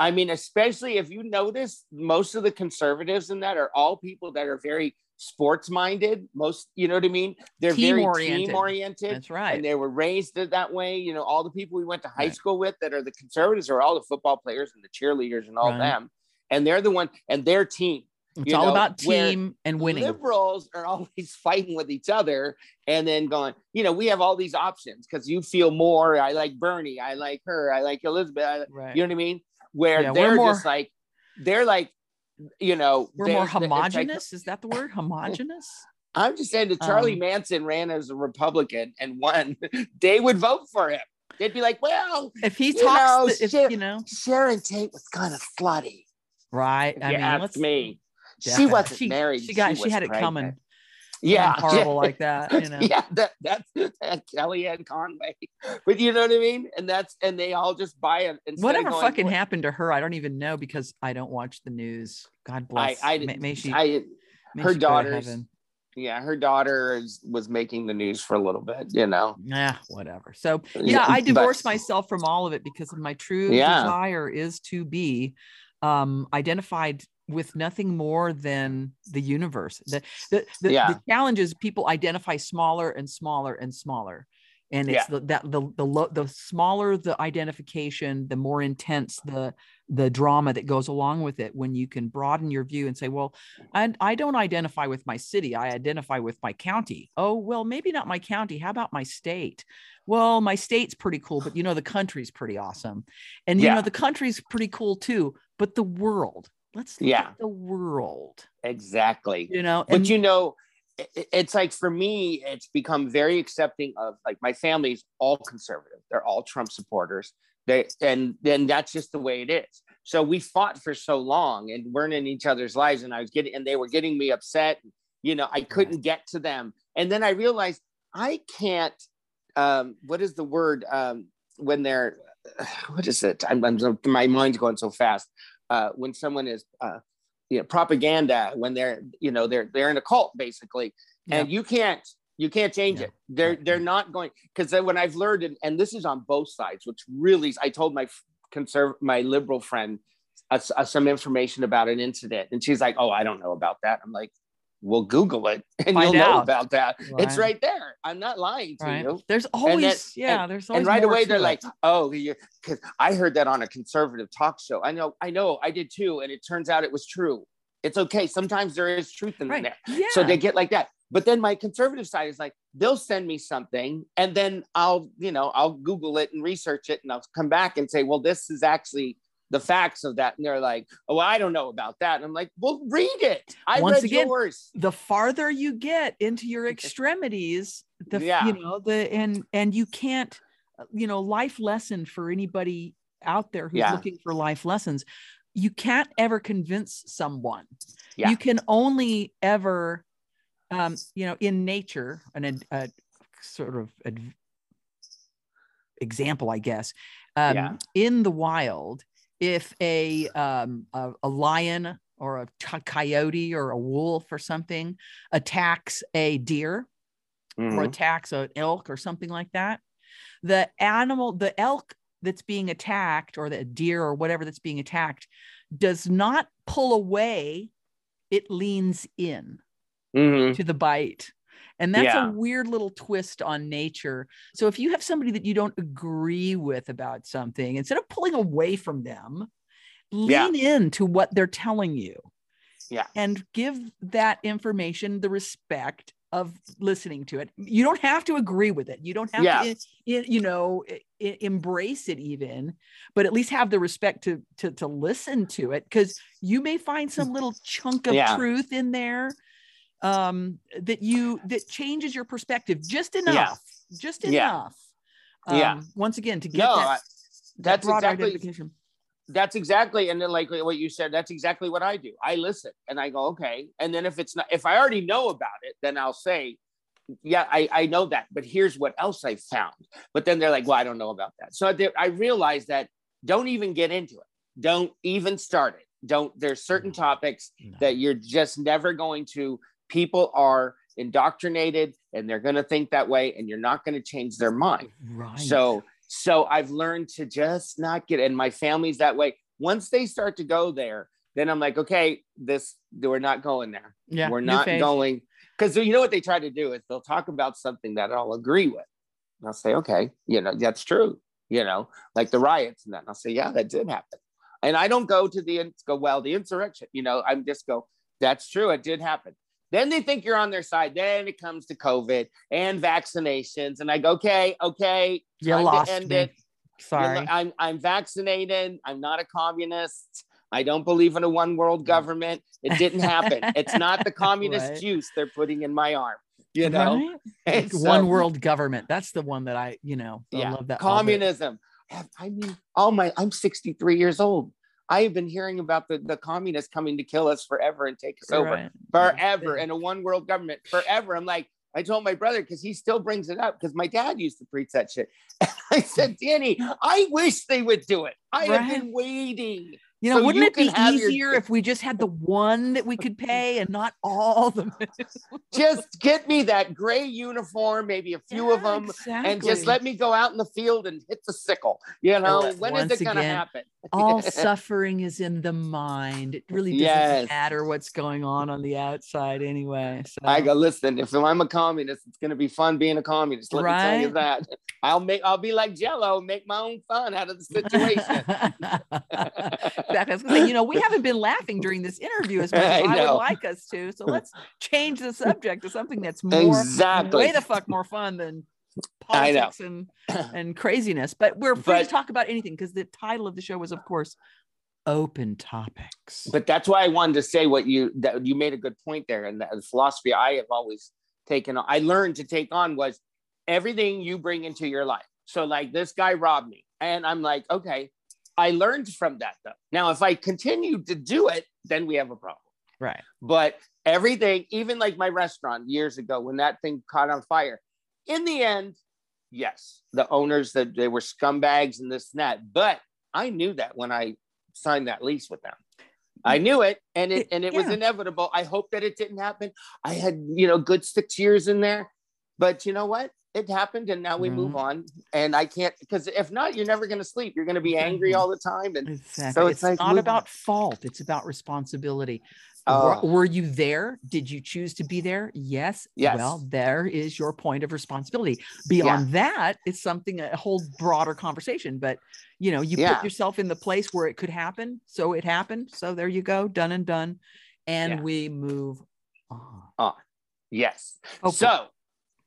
I mean, especially if you notice, most of the conservatives in that are all people that are very sports minded. Most, you know what I mean? They're very Team-oriented. team oriented. that's right And they were raised that way. You know, all the people we went to high Right. school with that are the conservatives are all the football players and the cheerleaders and all Right. them. And they're the one, and their team. it's all know, about team and winning Liberals are always fighting with each other and then going, you know, we have all these options because you feel more. I like Bernie. I like her. I like Elizabeth. I, right you know what I mean? Where Yeah, they're more- just like, they're like, you know, we're more it's like- homogenous is that the word homogenous I'm just saying that Charlie Um, Manson ran as a Republican and won, they would vote for him. They'd be like, well, if he talks know, the- if, you know Sharon Tate was kind of slutty. right i you mean ask let's me. She wasn't she, married. she got she, was had it coming Yeah. Horrible yeah. like that you know yeah, that, that's that Kellyanne Conway. But you know what I mean? And that's and they all just buy it. whatever going, fucking "Well, happened to her i don't even know because i don't watch the news god bless I, I, may, may she I, may her she go to daughters- yeah, her daughter is, was making the news for a little bit, you know. yeah whatever so yeah i but- myself from all of it because my true Yeah. desire is to be um identified with nothing more than the universe. The the, the, Yeah. the challenge is people identify smaller and smaller and smaller. And it's the, that the the lo- the smaller the identification the more intense the the drama that goes along with it when you can broaden your view and say well I, I don't identify with my city. I identify with my county. Oh well maybe not my county. How about my state? Well my state's pretty cool but you know the country's pretty awesome. And you Yeah. know the country's pretty cool too but the world let's look Yeah. at the world. Exactly. you know but you know it's like for me it's become very accepting of like my family's all conservative. They're all trump supporters. They and then that's just the way it is. So we fought for so long and weren't in each other's lives and i was getting and they were getting me upset. You know i couldn't get to them. And then i realized i can't um what is the word um when they're what is it? I'm, I'm my mind's going so fast uh when someone is uh you know propaganda when they're you know they're they're in a cult basically. And you can't you can't change Yeah. it. They're they're not going because when i've learned and, and this is on both sides which really i told my conserv my liberal friend uh, uh, some information about an incident and she's like oh i don't know about that. I'm like well google it and Find you'll know about that. It's Right. right there. I'm not lying to right. you. There's always then- yeah there's always and right away they're it. like oh because i heard that on a conservative talk show. I know i know i did too and it turns out it was true. It's okay. Sometimes there is truth in right. there. Yeah so they get like that. But then my conservative side is like they'll send me something and then I'll, you know, I'll Google it and research it and I'll come back and say, well, this is actually the facts of that. And they're like, oh, I don't know about that. And I'm like, well, read it. I Once read again, yours. the farther you get into your extremities the Yeah. you know the and and you can't you know life lesson for anybody out there who's Yeah. looking for life lessons you can't ever convince someone Yeah. you can only ever um you know in nature an a sort of ad- example i guess um Yeah. in the wild if a um a, a lion or a t- coyote or a wolf or something attacks a deer or Mhm. attacks an elk or something like that, the animal, the elk that's being attacked or the deer or whatever that's being attacked does not pull away, it leans in Mhm. to the bite. And that's Yeah. a weird little twist on nature. So if you have somebody that you don't agree with about something, instead of pulling away from them, lean in to what they're telling you. Yeah. And give that information the respect of listening to it. You don't have to agree with it. You don't have Yeah. to, you know, i- embrace it even, but at least have the respect to to to listen to it because you may find some mm. little chunk of Yeah. truth in there um that you that changes your perspective just enough just enough Yeah. um, once again to get No, that, I- that's broad exactly identification. That's exactly and then like what you said that's exactly what i do. I listen and i go okay. And then if it's not if i already know about it then i'll say yeah i, I know that but here's what else i found. But then they're like well i don't know about that. So i realized that don't even get into it. Don't even start it. Don't there's certain topics No. that you're just never going to people are indoctrinated and they're going to think that way and you're not going to change their mind right so so I've learned to just not get and my family's that way. Once they start to go there, then I'm like, okay, this we're not going there. yeah we're not going because you know what they try to do is they'll talk about something that I'll agree with. And I'll say, okay, you know, that's true, you know, like the riots and that. And I'll say, yeah, that did happen. And I don't go to the go, well, the insurrection, you know, I'm just go, that's true, it did happen. Then they think you're on their side. Then it comes to COVID and vaccinations. And I go, okay, okay, you lost me it. Sorry I'm I'm vaccinated. I'm not a communist. I don't believe in a one world mm. government. It didn't happen. it's not the communist Right. juice they're putting in my arm. You know, Right? So- one world government that's the one that i you know I Yeah, love that communism. I mean, all my I'm 63 years old. I have been hearing about the, the communists coming to kill us forever and take us over Right. forever in a one world government forever. I'm like, I told my brother because he still brings it up because my dad used to preach that shit. I said, Danny, I wish they would do it. I have been waiting. You know, So wouldn't it be have your- easier if we just had the one that we could pay and not all the Just get me that gray uniform, maybe a few of Yeah, them, and just let me go out in the field and hit the sickle. You oh, know, Well, when is it going to happen? all suffering is in the mind. It really doesn't Yes. matter what's going on on the outside anyway. So I go, listen, if I'm a communist, it's going to be fun being a communist. Let me tell you that. I'll make, I'll be like Jello, make my own fun out of the situation. exactly. I was gonna say, you know, we haven't been laughing during this interview as much as I I, would like us to. So let's change the subject to something that's more exactly. way the fuck more fun than politics and and craziness. But we're free to talk about anything because the title of the show was, of course, open topics. but that's why I wanted to say what you that you made a good point there, and the philosophy I have always taken on, I learned to take on was everything you bring into your life. So like this guy robbed me, and I'm like, okay, I learned from that though. Now if I continue to do it, then we have a problem. right. But everything, even like my restaurant years ago when that thing caught on fire, in the end, yes, the owners that they were scumbags and this and that. But I knew that when I signed that lease with them. I knew it and it and it was inevitable. I hope that it didn't happen. I had, you know, good six years in there. But you know what? It happened and now we move Mhm. on. And I can't because if not, you're never gonna sleep. You're gonna be angry Mhm. all the time. And Exactly. So it's it's like, not about on. fault. It's about responsibility. Oh. Were, were you there? Did you choose to be there? Yes. Yes. Well, there is your point of responsibility. Beyond that, it's something a whole broader conversation. But you know, you Yeah. put yourself in the place where it could happen. So it happened. So there you go, done and done. And Yeah. we move on. yes. So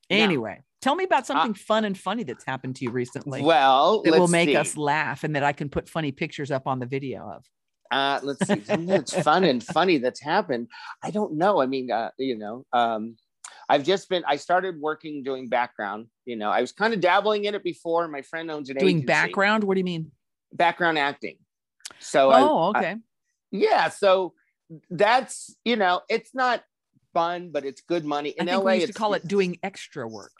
Anyway, tell me about something fun and funny that's happened to you recently. Well, that will make see. us laugh and that I can put funny pictures up on the video of. Uh, let's see. Something that's fun and funny that's happened. I don't know. I mean, uh, you know, um, I've just been. I started working doing background. You know, I was kind of dabbling in it before. My friend owns an Doing agency. background? What do you mean? background acting. So Oh, I- okay. yeah, so that's you know, it's not fun, but it's good money. I In think LA, we used to call it doing extra work.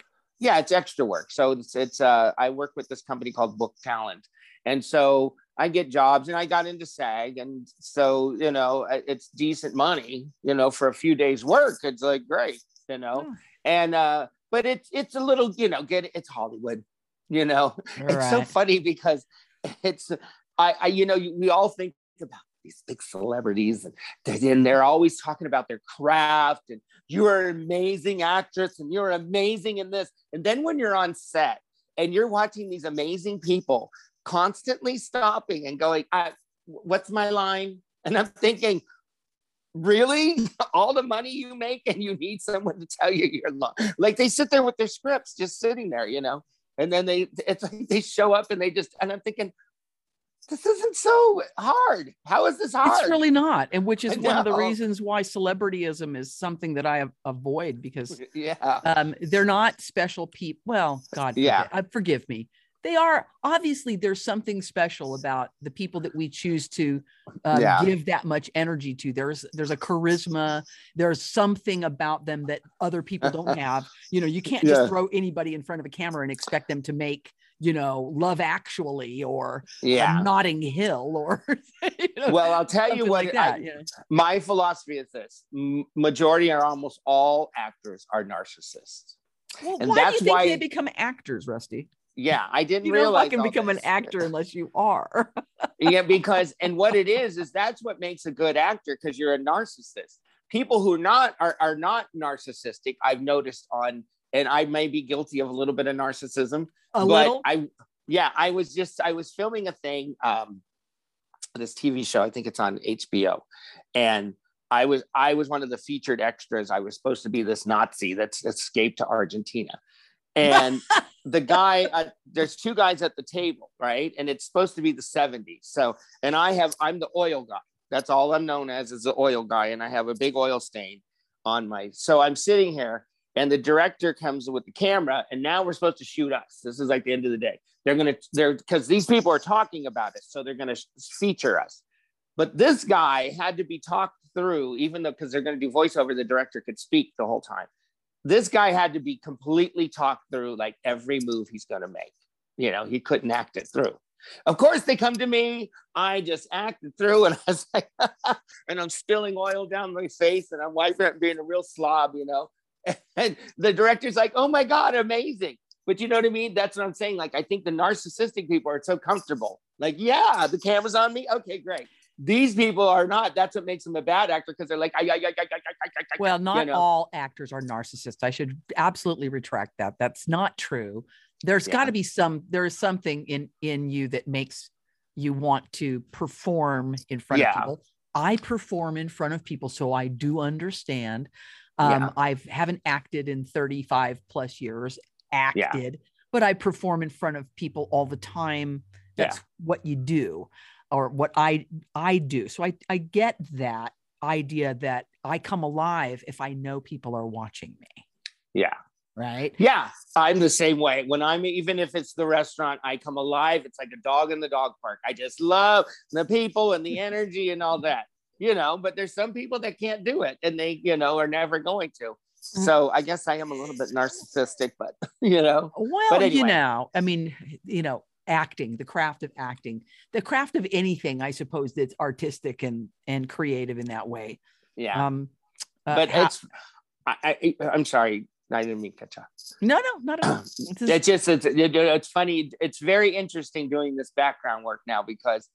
Yeah it's extra work. So it's it's uh i work with this company called book talent. And so i get jobs and i got into sag. And so you know it's decent money you know for a few days work. It's like great you know? Oh. and uh but it's it's a little you know get it's hollywood you know? It's so funny because it's i i you know we all think about these big celebrities and, and they're always talking about their craft and you're an amazing actress and you're amazing in this. And then when you're on set and you're watching these amazing people constantly stopping and going what's my line? And i'm thinking really? All the money you make and you need someone to tell you your line like they sit there with their scripts just sitting there you know? And then they it's like they show up and they just and i'm thinking this isn't so hard how is this hard It's really not. And which is one of the reasons why celebrityism is something that I avoid because yeah um, they're not special people. Well, God, Yeah. forgive, uh, forgive me. They are obviously there's something special about the people that we choose to uh, Yeah. give that much energy to. There's there's a charisma. There's something about them that other people don't have. You know, you can't Yeah. just throw anybody in front of a camera and expect them to make you know Love Actually or yeah uh, Notting Hill or you know, well i'll tell you what like I- that. yeah. my philosophy is this M- majority or almost all actors are narcissists Well, and why do you think why- they become actors, Rusty? yeah i didn't You realize fucking all become an actor unless you are. yeah because and what it is is that's what makes a good actor because you're a narcissist people who not are, are not narcissistic i've noticed on and i may be guilty of a little bit of narcissism A but little. i yeah i was just i was filming a thing um this tv show i think it's on hbo and i was i was one of the featured extras. I was supposed to be this nazi that's escaped to argentina. And the guy uh, there's two guys at the table right? And it's supposed to be the 70s so and i have i'm the oil guy. That's all i'm known as is the oil guy. And i have a big oil stain on my so i'm sitting here and the director comes with the camera and now we're supposed to shoot us. This is like the end of the day. They're gonna they're because these people are talking about it so they're gonna feature us. But this guy had to be talked through even though because they're gonna do voiceover the director could speak the whole time. This guy had to be completely talked through like every move he's gonna make. You know he couldn't act it through. Of course they come to me i just acted through and i was like and i'm spilling oil down my face and i'm wiping it being a real slob you know and the director's like, oh my God, amazing. But you know what I mean? That's what I'm saying. Like, I think the narcissistic people are so comfortable. Like, yeah, the camera's on me. Okay, great. These people are not. That's what makes them a bad actor because they're like, well, not you know? all actors are narcissists. I should absolutely retract that. That's not true. There's yeah. got to be some. There is something in in you that makes you want to perform in front yeah. of people. I perform in front of people, so I do understand um, Yeah. I haven't acted in 35 plus years, acted, but I perform in front of people all the time. That's what you do, or what I I do. So I I get that idea that I come alive if I know people are watching me, Yeah. right? Yeah. I'm the same way. When I'm, even if it's the restaurant, I come alive. It's like a dog in the dog park. I just love the people and the energy and all that, you know, but there's some people that can't do it and they, you know, are never going to. So I guess I am a little bit narcissistic, but, you know, Well, But you know, I mean, you know, acting, the craft of acting, the craft of anything, I suppose that's artistic and and creative in that way. yeah. Um, uh, but it's, I, I, I'm sorry. I didn't mean catch up. no, no, not at all. It's just- it's, it's funny. It's very interesting doing this background work now because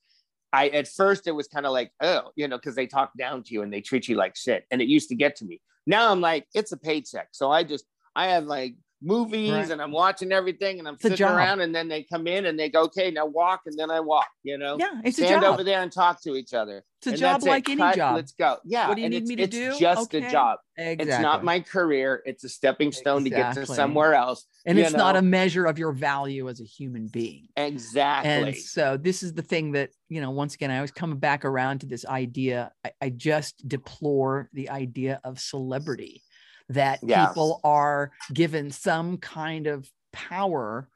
I, at first it was kind of like, oh, you know, because they talk down to you and they treat you like shit. And it used to get to me. Now I'm like, it's a paycheck. So I just, I have like movies Right. and I'm watching everything and I'm It's sitting around and then they come in and they go, okay, now walk. And then I walk, you know, Yeah, it's a stand job. over there and talk to each other. It's a And job that's it. like any Cut, job. Let's go. Yeah. What do you and need me to it's do? It's just Okay. a job. Exactly. It's not my career. It's a stepping stone to get to somewhere else. and it's not a measure of your value as a human being. Exactly. And so this is the thing that, you know, once again, I always come back around to this idea. I, I just deplore the idea of celebrity that Yeah. people are given some kind of power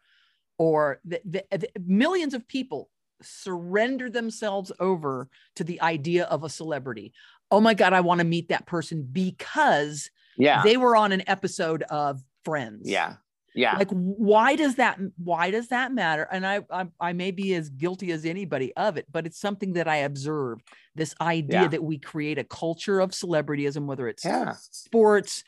or the, the, the millions of people surrender themselves over to the idea of a celebrity. Oh my God, I want to meet that person because yeah. they were on an episode of Friends yeah. Yeah. like why does that why does that matter and I, I i may be as guilty as anybody of it but it's something that i observe. this idea Yeah. that we create a culture of celebrityism whether it's yeah. sports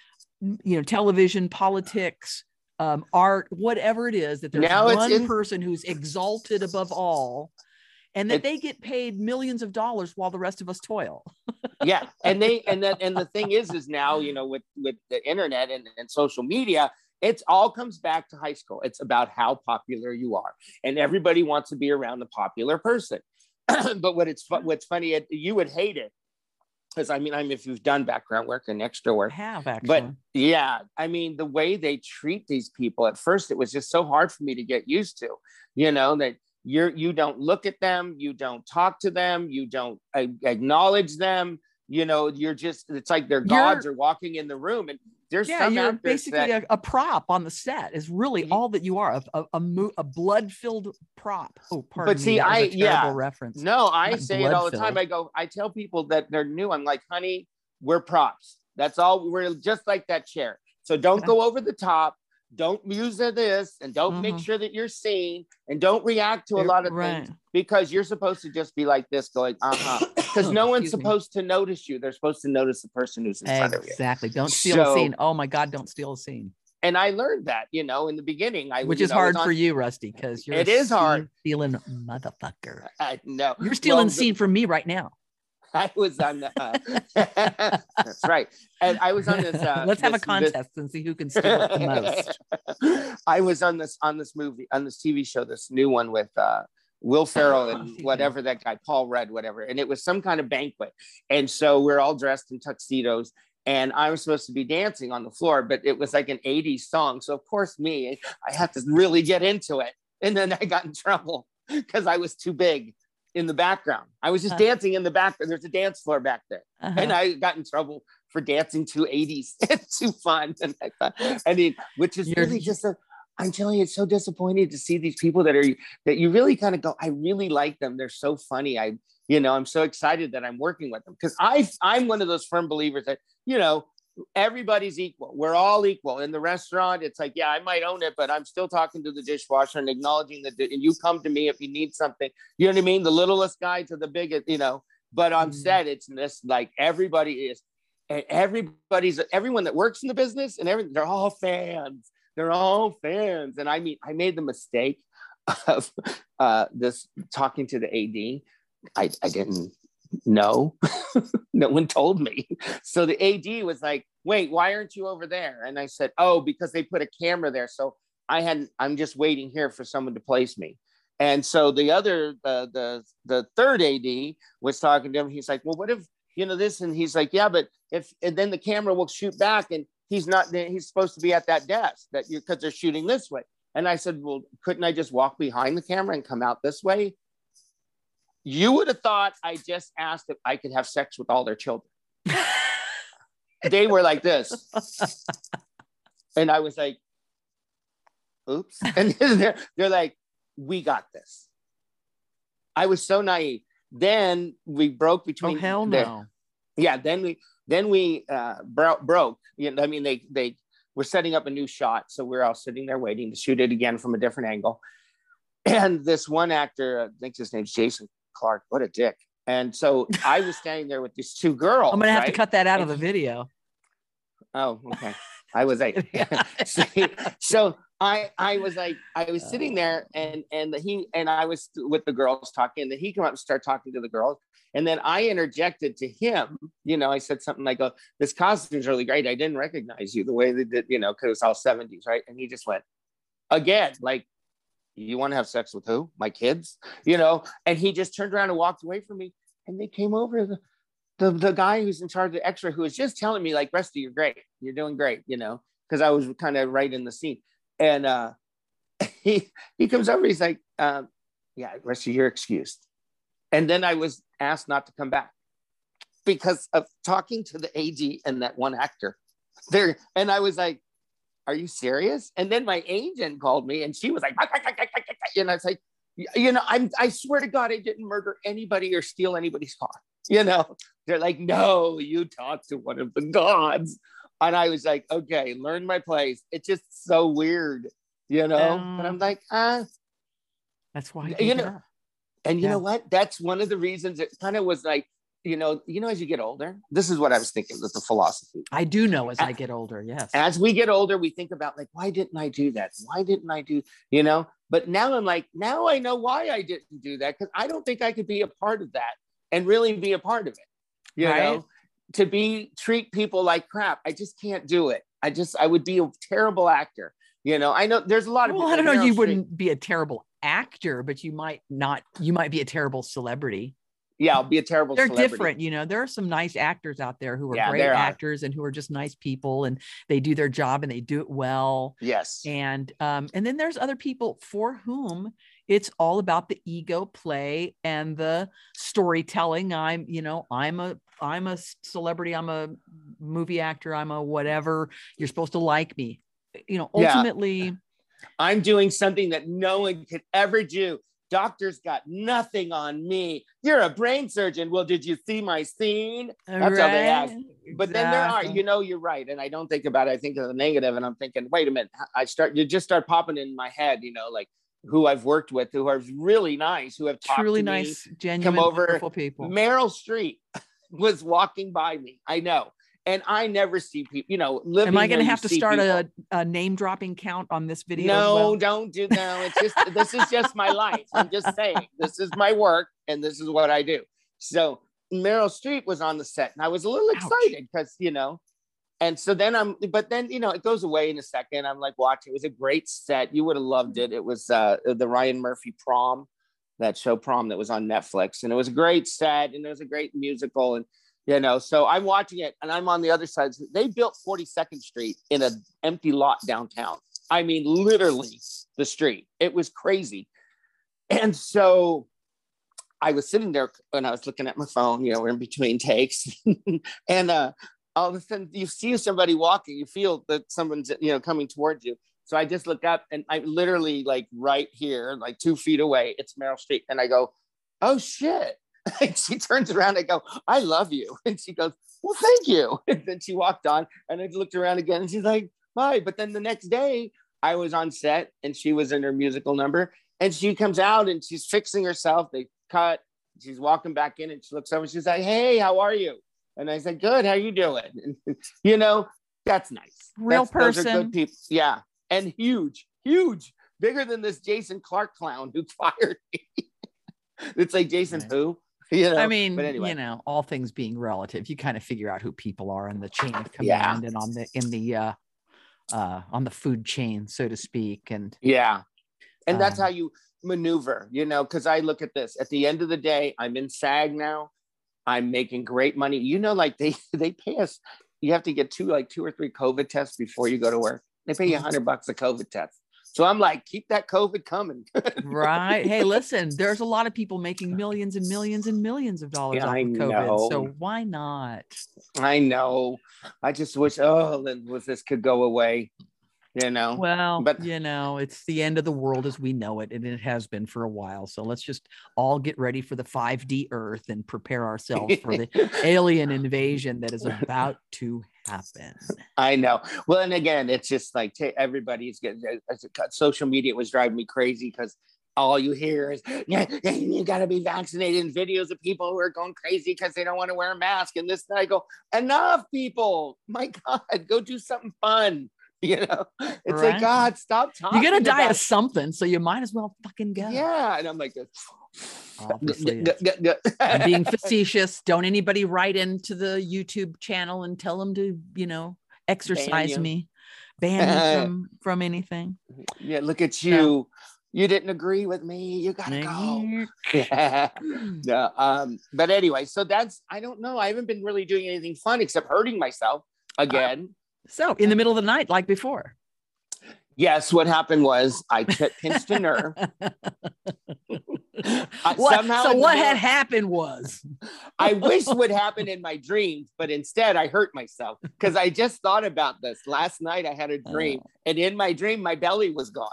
you know television politics um, art whatever it is that there's Now one in- person who's exalted above all and that they get paid millions of dollars while the rest of us toil. Yeah and they and that and the thing is is now you know with with the internet and, and social media it's all comes back to high school. It's about how popular you are and everybody wants to be around the popular person. But what it's what's funny it, you would hate it because i mean i'm if you've done background work and extra I work have actually. but yeah i mean the way they treat these people at first it was just so hard for me to get used to you know that you're you don't look at them you don't talk to them you don't acknowledge them you know you're just it's like their gods are walking in the room and there's yeah, some you're basically that, a, a prop on the set. Is really all that you are a a, a, a blood-filled prop. Oh, pardon see, me. I yeah. reference. no i Not say it all the time i go i tell people that they're new i'm like honey we're props that's all we're just like that chair so don't Yeah. go over the top don't use this and don't make Mhm. sure that you're seen and don't react to a lot of right. things because you're supposed to just be like this going uh-huh because no one's Excuse me. supposed to notice you they're supposed to notice the person who's in front of you Exactly. Don't steal a scene. Oh my God, don't steal a scene. and i learned that you know in the beginning i Which is know, hard for you, Rusty, because you're It a is hard. Stealing motherfucker. I know You're stealing Well, scene from me right now. I was on the. Uh, that's right, and I was on this. Uh, Let's have a this- this- contest and see who can steal it the most. I was on this on this movie on this TV show, this new one with uh, Will Ferrell and whatever that guy, Paul Rudd, whatever, and it was some kind of banquet, and so we're all dressed in tuxedos. And I was supposed to be dancing on the floor, but it was like an 80s song. So, of course, me, I had to really get into it. And then I got in trouble because I was too big in the background. I was just Uh. dancing in the background. There's a dance floor back there Uh-huh. and I got in trouble for dancing to 80s. It's too fun. And I thought, I mean, which is You're- really just a, I'm telling you, it's so disappointing to see these people that are, that you really kind of go, I really like them. They're so funny. I, you know, I'm so excited that I'm working with them because I, I'm one of those firm believers that, you know, everybody's equal. We're all equal in the restaurant. It's like, yeah, I might own it, but I'm still talking to the dishwasher and acknowledging that, and you come to me if you need something. You know what I mean? The littlest guy to the biggest, you know, but on Mhm. set, it's this like everybody is, and everybody's everyone that works in the business and everything, they're all fans. They're all fans. And I mean, I made the mistake of uh, this talking to the AD. I, I didn't know. no one told me. So the AD was like, wait, why aren't you over there? And I said, oh, because they put a camera there. So I hadn't, I'm just waiting here for someone to place me. And so the other, the the the third AD was talking to him. He's like, well, what if you know this? And he's like, yeah, but if and then the camera will shoot back, and he's not. He's supposed to be at that desk that you because they're shooting this way. And I said, well, couldn't I just walk behind the camera and come out this way? You would have thought I just asked if I could have sex with all their children. they were like this, and I was like, oops. And they're they're like, we got this. I was so naive. Then we broke between oh hell their- no. yeah then we then we uh bro- broke. You know i mean they they were setting up a new shot. So we're all sitting there waiting to shoot it again from a different angle. And this one actor i think his name's jason clarke. What a dick. And so i was standing there with these two girls I'm gonna have to cut that out of the video. oh okay. I was like so, so I I was like I was sitting there and and he and I was with the girls talking. And then he come up and start talking to the girls and then I interjected to him you know I said something like oh this costume's really great. I didn't recognize you the way they did you know because it's all 70s right? And he just went again like you want to have sex with who? My kids? You know and he just turned around and walked away from me and they came over the the, the guy who's in charge of the x-ray who was just telling me like Rusty you're great. You're doing great you know because I was kind of right in the scene. And uh, he he comes over. He's like, um, "Yeah, Rusty, you're excused." And then I was asked not to come back because of talking to the AD and that one actor there. And I was like, "Are you serious?" And then my agent called me, and she was like, and I was like, "You know, I'm I swear to God, I didn't murder anybody or steal anybody's car." You know, they're like, "No, you talked to one of the gods." And I was like, okay, learn my place. It's just so weird, you know? Um, but I'm like, ah. That's why you know. And you yeah. know what? That's one of the reasons it kind of was like, you know, you know, as you get older, this is what I was thinking with the philosophy. I do know as, as I get older, yes. As we get older, we think about like, why didn't I do that? Why didn't I do, you know? But now I'm like, now I know why I didn't do that because I don't think I could be a part of that and really be a part of it. You right? know, to be treat people like crap. I just can't do it. I just I would be a terrible actor. You know, I know there's a lot of people. well, I don't know. You Street. wouldn't be a terrible actor, but you might not. You might be a terrible celebrity. Yeah, I'll be a terrible. They're celebrity. different, you know. There are some nice actors out there who are yeah, great actors and who are just nice people, and they do their job and they do it well. Yes. And um, and then there's other people for whom it's all about the ego play and the storytelling i'm you know i'm a i'm a celebrity i'm a movie actor i'm a whatever you're supposed to like me you know ultimately yeah. I'm doing something that no one could ever do doctors got nothing on me you're a brain surgeon well did you see my scene that's right. how they ask but exactly. then there are you know you're right and i don't think about it i think of the negative and i'm thinking wait a minute i start you just start popping in my head you know like who I've worked with who are really nice, who have talked truly to nice, me, genuine, come over. wonderful people. Meryl Streep was walking by me. I know. And I never see people, you know, living. Am I going to have to start a, a, name dropping count on this video? No, well? don't do no. It's just this is just my life. I'm just saying this is my work and this is what I do. So Meryl Streep was on the set and I was a little excited because you know and so then I'm, but then you know it goes away in a second. I'm like watching. It was a great set. You would have loved it. It was uh, the Ryan Murphy Prom, that show Prom that was on Netflix, and it was a great set, and it was a great musical, and you know. So I'm watching it, and I'm on the other side. They built 42nd Street in an empty lot downtown. I mean, literally the street. It was crazy, and so I was sitting there and I was looking at my phone. You know, we're in between takes, and uh, all of a sudden you see somebody walking, you feel that someone's you know coming towards you. So I just look up and I literally like right here, like two feet away, it's Meryl Streep, and I go, "Oh shit!" And she turns around. I go, "I love you," and she goes, "Well, thank you." And then she walked on, and I looked around again, and she's like, "Bye." But then the next day, I was on set, and she was in her musical number, and she comes out and she's fixing herself. They cut. She's walking back in, and she looks over. And she's like, "Hey, how are you?" And I said, "Good. How you doing?" And, you know, that's nice. Real that's, person. Those are good people. Yeah, and huge, huge, bigger than this Jason Clarke clown who fired me. it's like Jason who. You know, I mean, anyway. you know, all things being relative, you kind of figure out who people are in the chain of command yeah. and on the in the uh uh on the food chain, so to speak. And yeah. And um, that's how you maneuver, you know, because I look at this at the end of the day, I'm in SAG now. I'm making great money. You know, like they they pay us. You have to get two like two or three COVID tests before you go to work. They pay you a mm-hmm. hundred bucks a COVID test. So I'm like, keep that COVID coming. right. Hey, listen, there's a lot of people making millions and millions and millions of dollars yeah, off of COVID. Know. So why not? I know. I just wish, oh, this could go away you know well but you know it's the end of the world as we know it and it has been for a while so let's just all get ready for the 5d earth and prepare ourselves for the alien invasion that is about to happen i know well and again it's just like t- everybody's getting uh, social media was driving me crazy because all you hear is yeah, you got to be vaccinated and videos of people who are going crazy because they don't want to wear a mask and this and i go enough people my god go do something fun You know, it's Right. like God, stop talking. You're gonna die about of something, so you might as well fucking go. Yeah, and I'm like, Obviously, I'm being facetious. Don't anybody write into the YouTube channel and tell them to, you know, exercise you. me, ban me from from anything. yeah, look at you. You didn't agree with me. You gotta go. Yeah. yeah. Um, but anyway, so that's I don't know. I haven't been really doing anything fun except hurting myself again. So in the middle of the night, like before. Yes, what happened was I t- pinched a nerve. I- What, somehow so what had happened was I wish would happen in my dreams, but instead I hurt myself because I just thought about this last night. I had a dream, Oh. and in my dream, my belly was gone.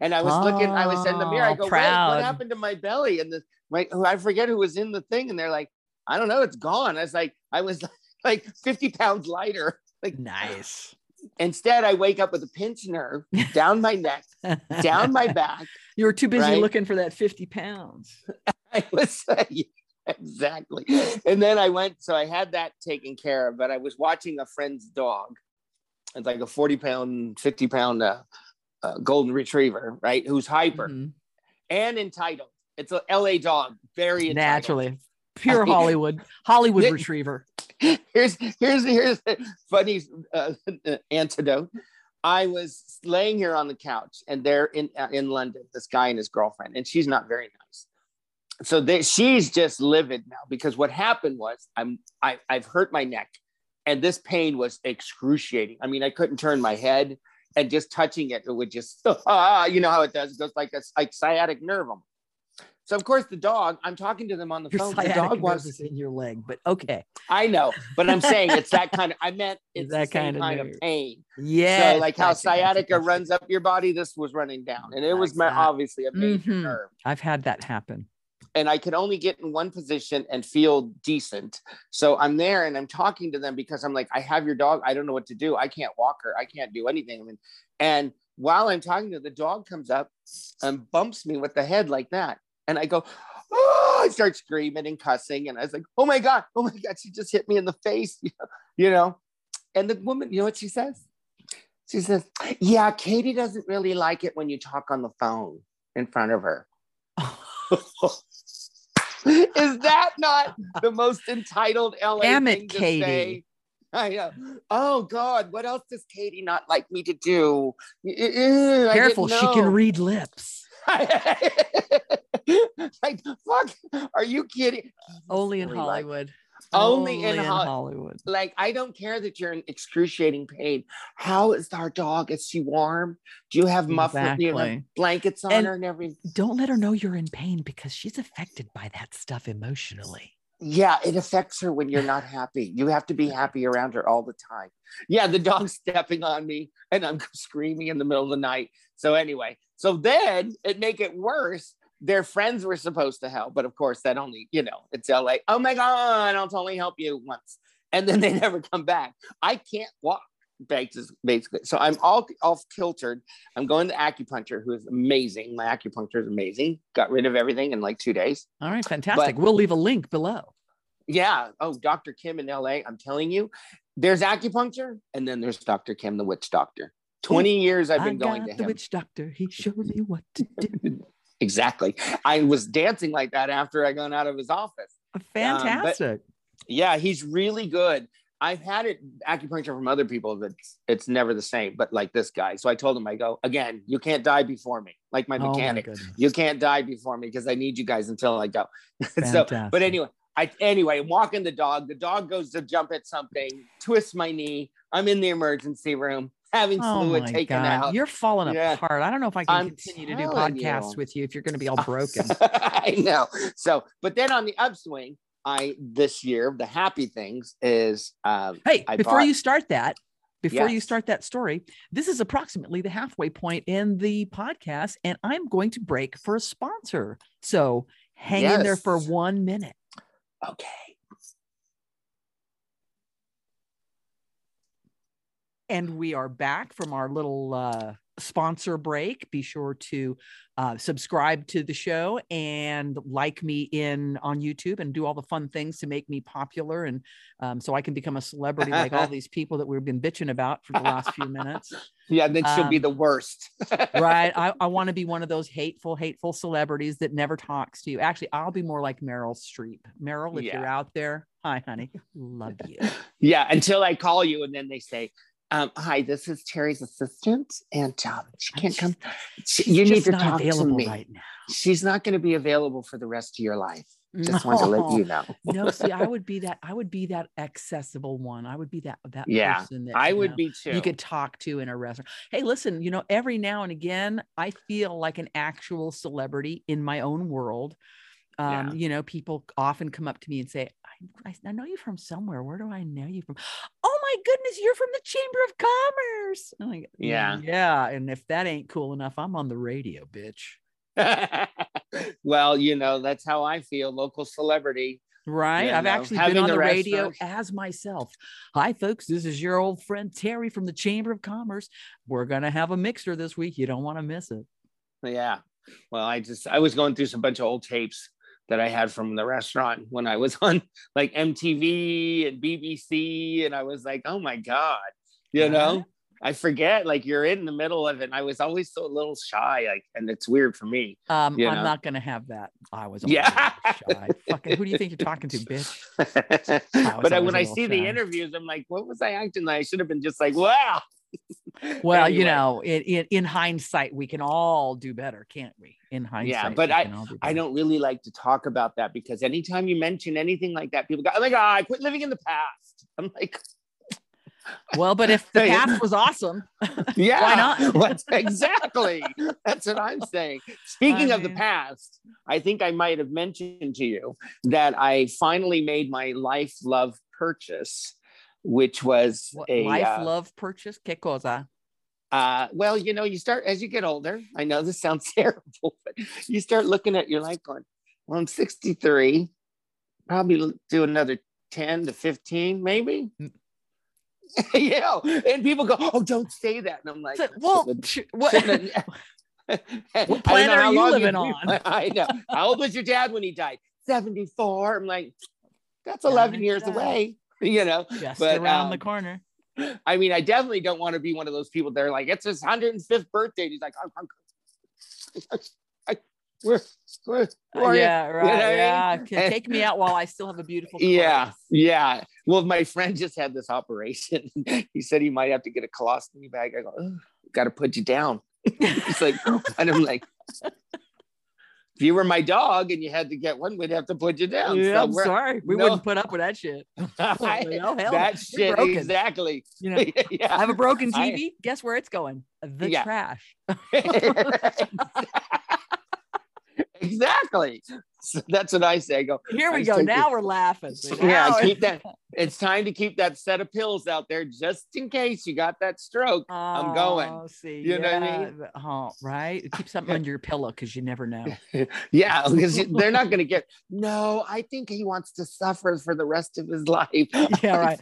And I was looking, I was in the mirror. I Oh, go, Wait, proud. what happened to my belly? And the my, I forget who was in the thing, and they're like, I don't know, it's gone. I was like, I was like 50 pounds lighter. Like nice. Instead, I wake up with a pinched nerve down my neck, down my back. You were too busy Right? looking for that 50 pounds. I was exactly. And then I went, so I had that taken care of, but I was watching a friend's dog. It's like a 40 pound, 50 pound uh, uh, golden retriever, right? Who's hyper Mhm. and entitled. It's a LA dog, very entitled. Naturally. Pure Hollywood. Hollywood retriever. Here's here's here's the funny uh, antidote. I was laying here on the couch, and they're in uh, in London. This guy and his girlfriend, and she's not very nice. So they, she's just livid now because what happened was I'm I, I've hurt my neck, and this pain was excruciating. I mean, I couldn't turn my head, and just touching it, it would just ah, you know how it does. It goes like a like sciatic nerve. almost. So of course the dog. I'm talking to them on the Your phone. The dog wants is in your leg, but okay. I know, but I'm saying it's that kind of. I meant It's that kind, of kind of pain. Yeah. so like how sciatica runs up your body, this was running down, and it was my, obviously a major Mhm. nerve. I've had that happen. And I could only get in one position and feel decent. So I'm there and I'm talking to them because I'm like, I have your dog. I don't know what to do. I can't walk her. I can't do anything. I mean, and while I'm talking to her, the dog comes up and bumps me with the head like that, and I go. Oh, I start screaming and cussing, and I was like, "Oh my god! Oh my god! She just hit me in the face!" you know. And the woman, you know what she says? She says, Yeah, Katie doesn't really like it when you talk on the phone in front of her. Is that not the most entitled LA Damn it, thing to Katie. say? I know. Oh God, what else does Katie not like me to do? I Careful, she can read lips. like, fuck, are you kidding? Only in Hollywood. Only in Hol- Hollywood. like I don't care that you're in excruciating pain. How is our dog? Is she warm? Do you have muffler, you know, blankets on And- her and everything? Don't let her know you're in pain because she's affected by that stuff emotionally. Yeah, it affects her when you're not happy. You have to be happy around her all the time. Yeah, the dog's stepping on me and I'm screaming in the middle of the night. So anyway, so then it make it worse. Their friends were supposed to help, but of course that only, you know, it's LA. Oh my God, I'll only help you once. And then they never come back. I can't walk basically. So I'm all off kiltered. I'm going to acupuncture, who is amazing. My acupuncture is amazing. Got rid of everything in like two days. All right, fantastic. we'll leave a link below. Yeah. Oh, Dr. Kim in LA. I'm telling you, there's acupuncture and then there's Dr. Kim, the witch doctor. 20 years I've been I going got to the him. witch doctor. He showed me what to do. Exactly. I was dancing like that after I got out of his office. Um, fantastic. Yeah, he's really good. I've had it acupuncture from other people that's it's never the same, but like this guy. So I told him, I go, again, you can't die before me, like my Oh my mechanic. goodness. you can't die before me because I need you guys until I go. so, but anyway, I anyway, I'm walking the dog. The dog goes to jump at something, twists my knee. I'm in the emergency room having Oh fluid taken God. out. You're falling Yeah. apart. I don't know if I can I'm continue to do podcasts you. with you if you're going to be all broken. I know. So, but then on the upswing, I this year the happy things is um, Hey, I before bought- you start that, before you start that story, this is approximately the halfway point in the podcast, and I'm going to break for a sponsor. So hang in there for one minute. okay. And we are back from our little uh, sponsor break. Be sure to uh, subscribe to the show and like me in on YouTube and do all the fun things to make me popular and um, so I can become a celebrity like all these people that we've been bitching about for the last few minutes. Yeah, then she'll um, be the worst. right. I, I want to be one of those hateful, hateful celebrities that never talks to you. Actually, I'll be more like Meryl Streep. Meryl, if yeah. you're out there, hi, honey, love you. Yeah, until I call you and then they say, um, hi, this is Terry's assistant, and um, she can't come. She, you need to talk to me right now. She's not going to be available for the rest of your life. Just no. want to let you know. no, see, I would be that. I would be that accessible one. I would be that that yeah, person that I would know, be too. You could talk to in a restaurant. Hey, listen, you know, every now and again, I feel like an actual celebrity in my own world. Um, yeah. You know, people often come up to me and say, I, I know you from somewhere. Where do I know you from? Oh my goodness, you're from the Chamber of Commerce. I'm like, yeah, yeah. And if that ain't cool enough, I'm on the radio, bitch. well, you know, that's how I feel, local celebrity. Right. I've know, actually been on the, the radio as myself. Hi, folks. This is your old friend Terry from the Chamber of Commerce. We're going to have a mixer this week. You don't want to miss it. Yeah. Well, I just, I was going through some bunch of old tapes that I had from the restaurant when I was on like MTV and BBC. And I was like, oh my God, you know, I forget like you're in the middle of it. And I was always so a little shy, like, and it's weird for me. Um, I'm know? not gonna have that. I was yeah. shy. Fucking who do you think you're talking to, bitch? but I, when I see shy. the interviews, I'm like, what was I acting like? I should have been just like, wow. Well, anyway. you know, in, in, in hindsight, we can all do better, can't we? In hindsight, yeah. But I do I don't really like to talk about that because anytime you mention anything like that, people go, "Oh my god, I quit living in the past." I'm like. Well, but if the past was awesome, yeah, why not? exactly. That's what I'm saying. Speaking I of mean... the past, I think I might have mentioned to you that I finally made my life love purchase which was what, a life uh, love purchase. ¿Qué cosa? Uh, well, you know, you start as you get older. I know this sounds terrible, but you start looking at your life going, well, I'm 63, probably do another 10 to 15, maybe. Mm. yeah. And people go, oh, don't say that. And I'm like, so, well, what, what planet are you living you, on? I know. How old was your dad when he died? 74. I'm like, that's 11 years away. you know, just but, around um, the corner. I mean, I definitely don't want to be one of those people that are like, it's his 105th birthday. He's like, I'm, I'm, I, we're, we're, we're yeah, right. You know yeah. I mean? Take me out while I still have a beautiful. Yeah. Yeah. Well, my friend just had this operation. he said he might have to get a colostomy bag. I go, got to put you down. He's like, and I'm like, if you were my dog and you had to get one, we'd have to put you down. Yeah, I'm sorry. We no. wouldn't put up with that shit. like, oh, hell, that shit, broken. exactly. You know, yeah. I have a broken TV. I, Guess where it's going? The yeah. trash. exactly. So that's what I say. I go. Here we go. Now we're laughing. yeah, keep that. It's time to keep that set of pills out there just in case you got that stroke. Oh, I'm going. Oh, see, you yeah. know what I mean? Oh, right. Keep something under your pillow because you never know. yeah, because they're not going to get. No, I think he wants to suffer for the rest of his life. Yeah, right.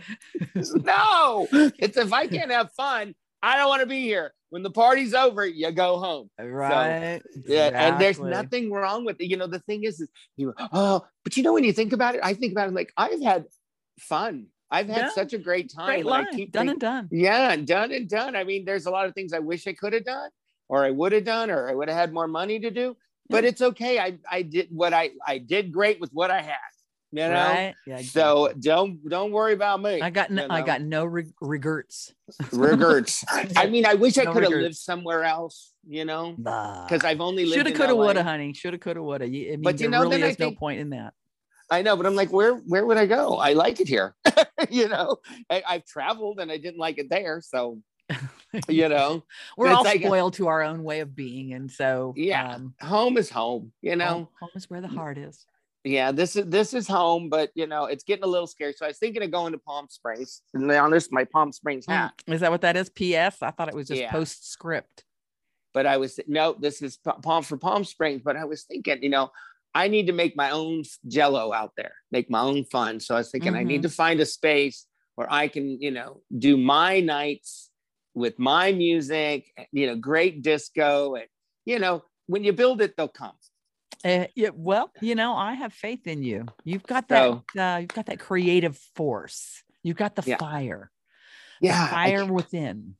no, it's if I can't have fun, I don't want to be here. When the party's over, you go home. Right. So, yeah. Exactly. And there's nothing wrong with it. You know, the thing is, is you oh, but you know, when you think about it, I think about it like I've had fun. I've had yeah. such a great time. Great. I keep done thinking, and done. Yeah, done and done. I mean, there's a lot of things I wish I could have done, or I would have done, or I would have had more money to do. But it's okay. I I did what I I did great with what I had. You know, right? yeah, so don't don't worry about me. I got no, you know? I got no reg- regrets. regrets. I mean, I wish no I could have lived somewhere else. You know, because I've only lived. Shoulda, coulda, woulda, honey. Shoulda, coulda, woulda. I mean, but you know, really is think, no point in that. I know, but I'm like, where where would I go? I like it here. you know, I, have traveled and I didn't like it there, so you know, we're all like, spoiled to our own way of being, and so yeah, um, home is home. You know, home, home is where the heart is yeah, this is this is home, but you know it's getting a little scary. So I was thinking of going to Palm Springs. And on this, my Palm Springs hat. Is that what that is? P.S. I thought it was just yeah. postscript. But I was no, this is Palm for Palm Springs. But I was thinking, you know, I need to make my own Jello out there, make my own fun. So I was thinking, mm-hmm. I need mm-hmm. to find a space where I can, you know, do my nights with my music, you know, great disco. And, you know, when you build it, they'll come. Uh, yeah, well, you know, I have faith in you. You've got that. So, uh, you've got that creative force. You've got the yeah. fire. Yeah, the fire I, within.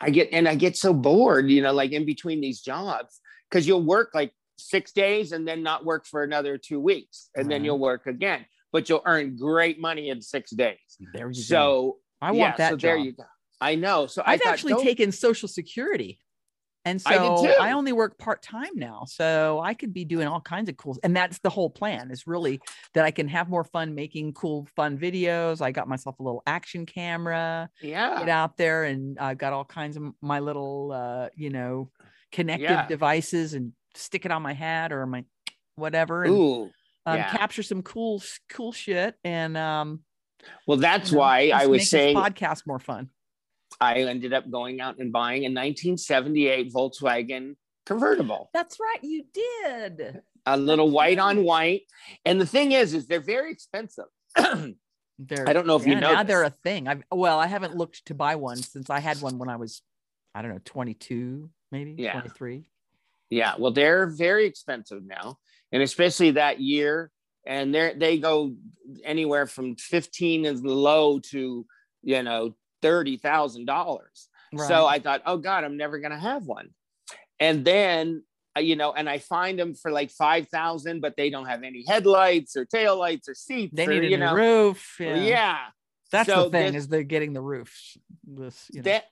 I get and I get so bored, you know, like in between these jobs, because you'll work like six days and then not work for another two weeks, and then you'll work again, but you'll earn great money in six days. There you so, go. I want yeah, that. So job. there you go. I know. So I've actually taken Social Security. And so I, I, only work part time now. So I could be doing all kinds of cool. And that's the whole plan is really that I can have more fun making cool, fun videos. I got myself a little action camera. Yeah. Get out there and I've got all kinds of my little, uh, you know, connected yeah. devices and stick it on my hat or my whatever. And, Ooh. Um, yeah. capture some cool, cool shit. And, um, well, that's you know, why I was saying podcast more fun. I ended up going out and buying a 1978 Volkswagen convertible. That's right, you did. A little white on white. And the thing is, is they're very expensive. they're, I don't know if yeah, you know. Now this. they're a thing. I've well, I haven't looked to buy one since I had one when I was, I don't know, 22, maybe yeah. 23. Yeah, well, they're very expensive now, and especially that year. And they they go anywhere from 15 is low to you know thirty thousand dollars. Right. So I thought, oh God, I'm never gonna have one. And then uh, you know, and I find them for like five thousand, but they don't have any headlights or tail lights or seats. They or, need a know, roof. Yeah. yeah. That's so the thing this, is they're getting the roofs. This you know. that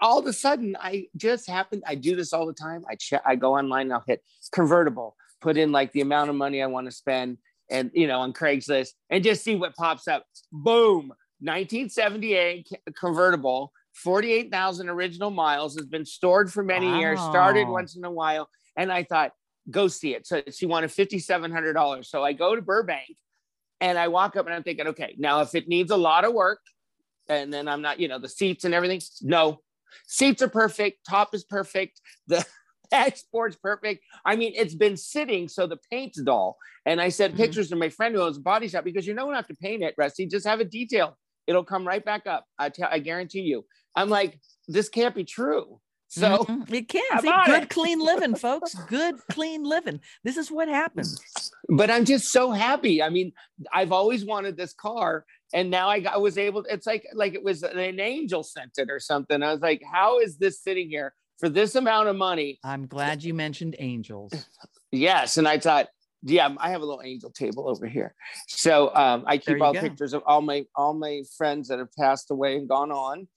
all of a sudden I just happened. I do this all the time. I check. I go online. I'll hit convertible. Put in like the amount of money I want to spend, and you know, on Craigslist, and just see what pops up. Boom! 1978 convertible, 48,000 original miles, has been stored for many wow. years, started once in a while. And I thought, go see it. So she wanted $5,700. So I go to Burbank and I walk up and I'm thinking, okay, now if it needs a lot of work, and then I'm not, you know, the seats and everything, no. Seats are perfect, top is perfect, the dashboard's perfect. I mean, it's been sitting, so the paint's dull. And I sent mm-hmm. pictures to my friend who owns a body shop because you don't have to paint it, Rusty, just have it detailed it'll come right back up. I tell, I guarantee you. I'm like, this can't be true. So mm-hmm. it can See, good it. clean living, folks. Good clean living. This is what happens. But I'm just so happy. I mean, I've always wanted this car, and now I, got, I was able. It's like like it was an angel sent it or something. I was like, how is this sitting here for this amount of money? I'm glad you mentioned angels. Yes, and I thought yeah i have a little angel table over here so um, i keep all go. pictures of all my all my friends that have passed away and gone on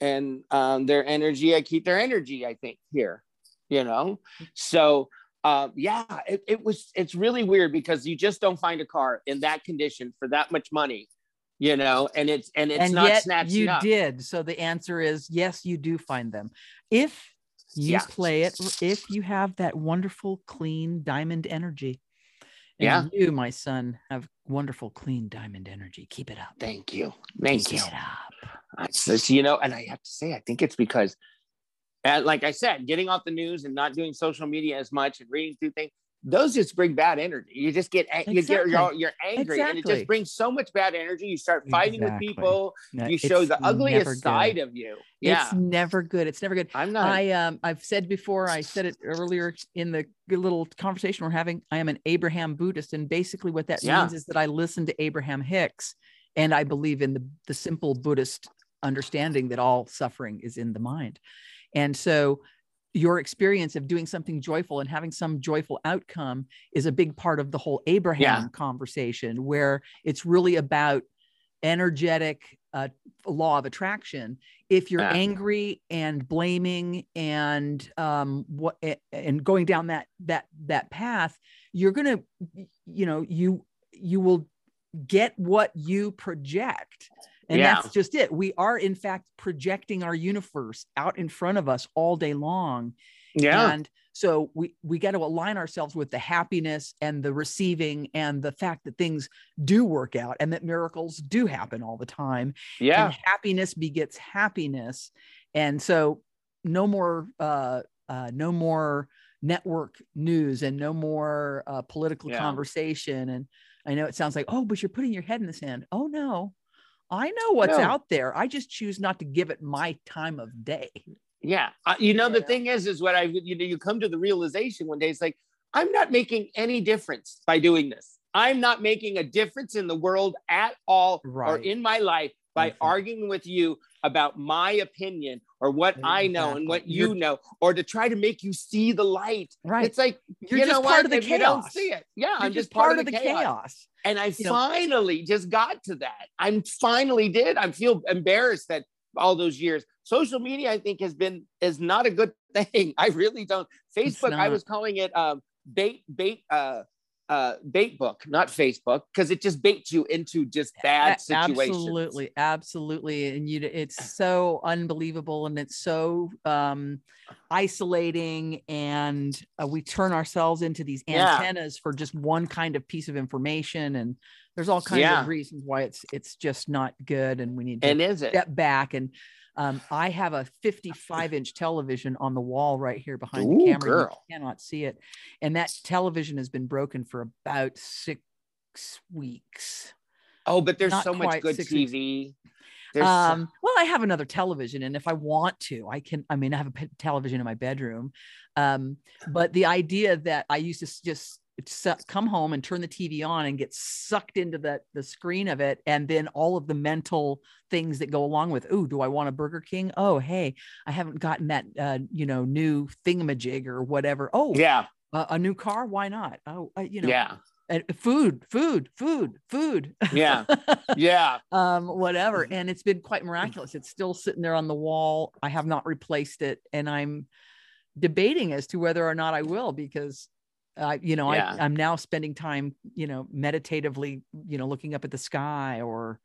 and um, their energy i keep their energy i think here you know so um, yeah it, it was it's really weird because you just don't find a car in that condition for that much money you know and it's and it's and not yet snatched you up. did so the answer is yes you do find them if you yeah. play it if you have that wonderful clean diamond energy and yeah. you, my son, have wonderful, clean diamond energy. Keep it up. Thank you. Thank Keep you. It up. It's you know, and I have to say, I think it's because, like I said, getting off the news and not doing social media as much and reading through things, those just bring bad energy. You just get exactly. you get you're, you're angry, exactly. and it just brings so much bad energy. You start fighting exactly. with people. No, you show the ugliest side of you. Yeah, it's never good. It's never good. I'm not. I um I've said before. I said it earlier in the little conversation we're having. I am an Abraham Buddhist, and basically what that yeah. means is that I listen to Abraham Hicks, and I believe in the the simple Buddhist understanding that all suffering is in the mind, and so your experience of doing something joyful and having some joyful outcome is a big part of the whole Abraham yeah. conversation, where it's really about energetic uh, law of attraction. If you're yeah. angry and blaming and um, what and going down that that that path, you're gonna, you know, you you will get what you project and yeah. that's just it. We are, in fact, projecting our universe out in front of us all day long. Yeah. And so we, we got to align ourselves with the happiness and the receiving and the fact that things do work out and that miracles do happen all the time. Yeah. And happiness begets happiness. And so no more, uh, uh, no more network news and no more uh, political yeah. conversation. And I know it sounds like, oh, but you're putting your head in the sand. Oh, no, I know what's No. out there. I just choose not to give it my time of day. Yeah. Uh, you know, the Yeah. thing is, is what I, you know, you come to the realization one day, it's like, I'm not making any difference by doing this. I'm not making a difference in the world at all or in my life by Mhm. arguing with you about my opinion or what I know and what you You're- know, or to try to make you see the light. Right. It's like, You're you just know part what? of the if you don't chaos. see it, yeah, You're I'm just part, of the, chaos. And I You know- finally just got to that. I'm finally did. I feel embarrassed that all those years. Social media, I think, has been is not a good thing. I really don't. Facebook, I was calling it um, bait bait uh, uh, bait book, not Facebook, because it just baits you into just bad situations. Absolutely, absolutely, and you, it's so unbelievable, and it's so um, isolating, and uh, we turn ourselves into these Yeah. antennas for just one kind of piece of information, and there's all kinds Yeah. of reasons why it's it's just not good, and we need to And is it? step back and. Um, I have a 55 inch television on the wall right here behind Ooh, the camera. girl. You cannot see it. And that television has been broken for about six weeks. Oh, but there's not so much good weeks. TV. There's Um, well, I have another television, and if I want to, I can. I mean, I have a p- television in my bedroom, um, but the idea that I used to just come home and turn the TV on and get sucked into the the screen of it, and then all of the mental things that go along with, oh, do I want a Burger King? Oh, hey, I haven't gotten that, uh, you know, new thingamajig or whatever. Oh, yeah, a, a new car? Why not? Oh, uh, you know, yeah, and food, food, food, food. yeah, yeah. um, whatever. And it's been quite miraculous. It's still sitting there on the wall. I have not replaced it, and I'm debating as to whether or not I will because. Uh, you know, Yeah. I, I'm now spending time, you know, meditatively, you know, looking up at the sky or,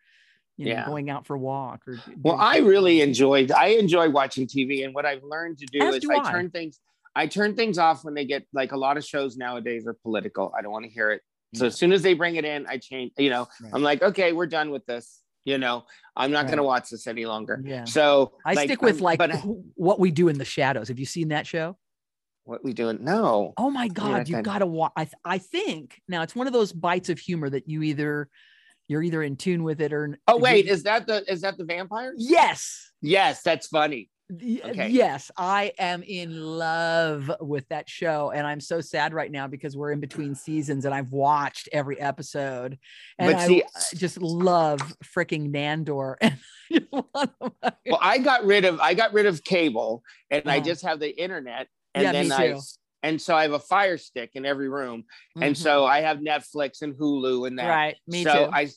you know, Yeah. going out for a walk or. Well, I really enjoyed. I enjoy watching TV, and what I've learned to do As is do I, I. turn things. I turn things off when they get like a lot of shows nowadays are political. I don't want to hear it. So as soon as they bring it in, I change. You know, Right. I'm like, okay, we're done with this. You know, I'm not Right. going to watch this any longer. Yeah. So I like, stick with like but what we do in the shadows. Have you seen that show? What we doing? No. Oh my God, you've got to watch. I, th- I think now it's one of those bites of humor that you either you're either in tune with it or Oh wait, you- is that the is that the vampire? yes, Yes, that's funny. Okay. yes, I am in love with that show, and I'm so sad right now because we're in between seasons, and I've watched every episode, and But I see- I just love freaking Nandor. And I just wanna- Well, I got rid of I got rid of cable, and I Uh-huh. just have the internet, and Yeah, then me I too. and so I have a Fire Stick in every room, and Mhm. so I have Netflix and Hulu and that. right, me so too. I,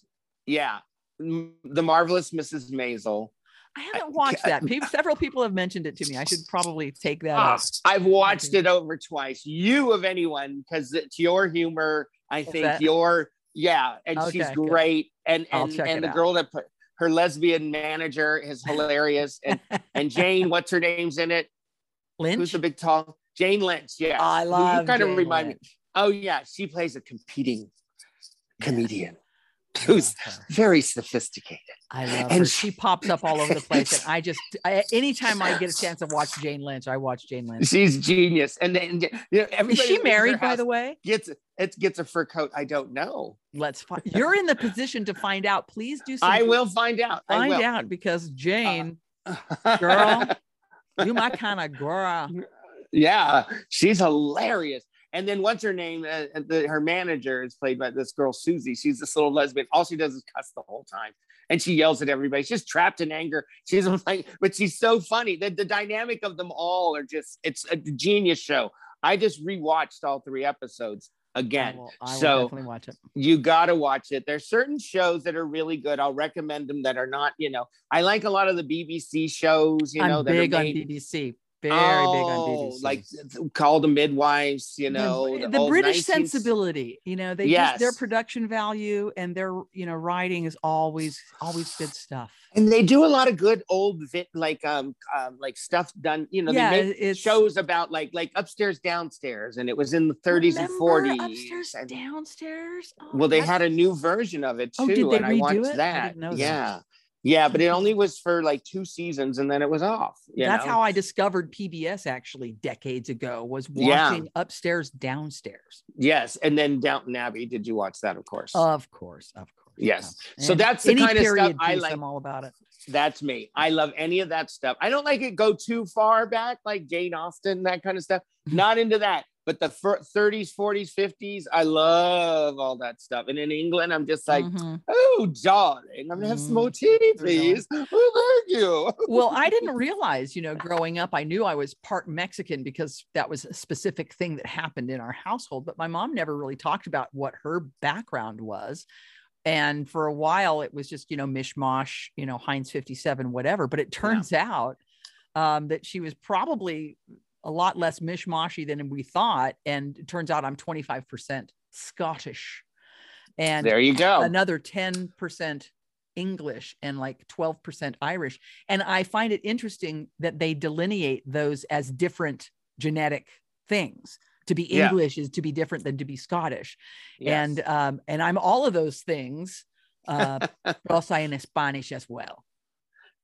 yeah, the marvelous Mrs. Maisel. I haven't watched that. People, several people have mentioned it to me. I should probably take that up. I've watched it over twice. You of anyone, because it's your humor. I think your yeah, and she's Okay, good. great. And and and the out. girl that put her lesbian manager is hilarious. and and Jane, what's her name's in it? Lynch. Who's the big tall Jane Lynch? Yeah, I love. You kind of Jane remind me. Oh yeah, she plays a competing comedian I who's very sophisticated. I love and her. she- She pops up all over the place, and I just I, anytime I get a chance to watch Jane Lynch, I watch Jane Lynch. She's genius. And then you know, Is she that leaves her married, by the way? Gets it gets a fur coat. I don't know. Let's find. You're in the position to find out. Please do. Some I will find out. I find will. out because Jane, uh, Girl. You my kind of girl. yeah, she's hilarious. And then what's her name? Uh, the, her manager is played by this girl Susie. She's this little lesbian. All she does is cuss the whole time, and she yells at everybody. She's trapped in anger. She's like, but she's so funny. The, the dynamic of them all are just—it's a genius show. I just rewatched all three episodes I again. will, I will So- definitely watch it. you got to watch it. There's certain shows that are really good. I'll recommend them that are not, you know, I like a lot of the BBC shows, you know, I'm that big are on BBC. Very big on Oh, BBC. like call the midwives, you The- know, the, British 19th sensibility, you know, they just their production value and their you know writing is always always good stuff. and they do a lot of good old vit like um, um like stuff done, you know, Yeah, they make it's- shows about like like upstairs downstairs and it was in the 30s and Remember 40s. upstairs, and- downstairs. Oh, well, they that's- had a new version of it too, Oh, did they and I redo watched it? I that. didn't know that. Yeah. Yeah, but it only was for like two seasons and then it was off. you That's know? how I discovered PBS actually decades ago was Yeah. watching upstairs, downstairs. Yes, and then Downton Abbey. Did you watch that? Of course. Of course, of course. Yes. So And that's the kind of stuff I like. I'm all about it. That's me. I love any of that stuff. I don't like it go too far back, like Jane Austen, that kind of stuff. Not into that. But the fir- 30s, 40s, 50s, I love all that stuff. And in England, I'm just like, Mhm. oh, darling, I'm gonna have some more tea, Really? please. Oh, thank you. well, I didn't realize, you know, growing up, I knew I was part Mexican because that was a specific thing that happened in our household. But my mom never really talked about what her background was. And for a while, it was just, you know, mishmash, you know, Heinz 57, whatever. But it turns out um, that she was probably a lot less mishmashy than we thought. And it turns out I'm 25% Scottish. And There you go. another 10% English and like 12% Irish. And I find it interesting that they delineate those as different genetic things. To be Yeah. English is to be different than to be Scottish. Yes. And um, and I'm all of those things. Uh, also in Spanish as well.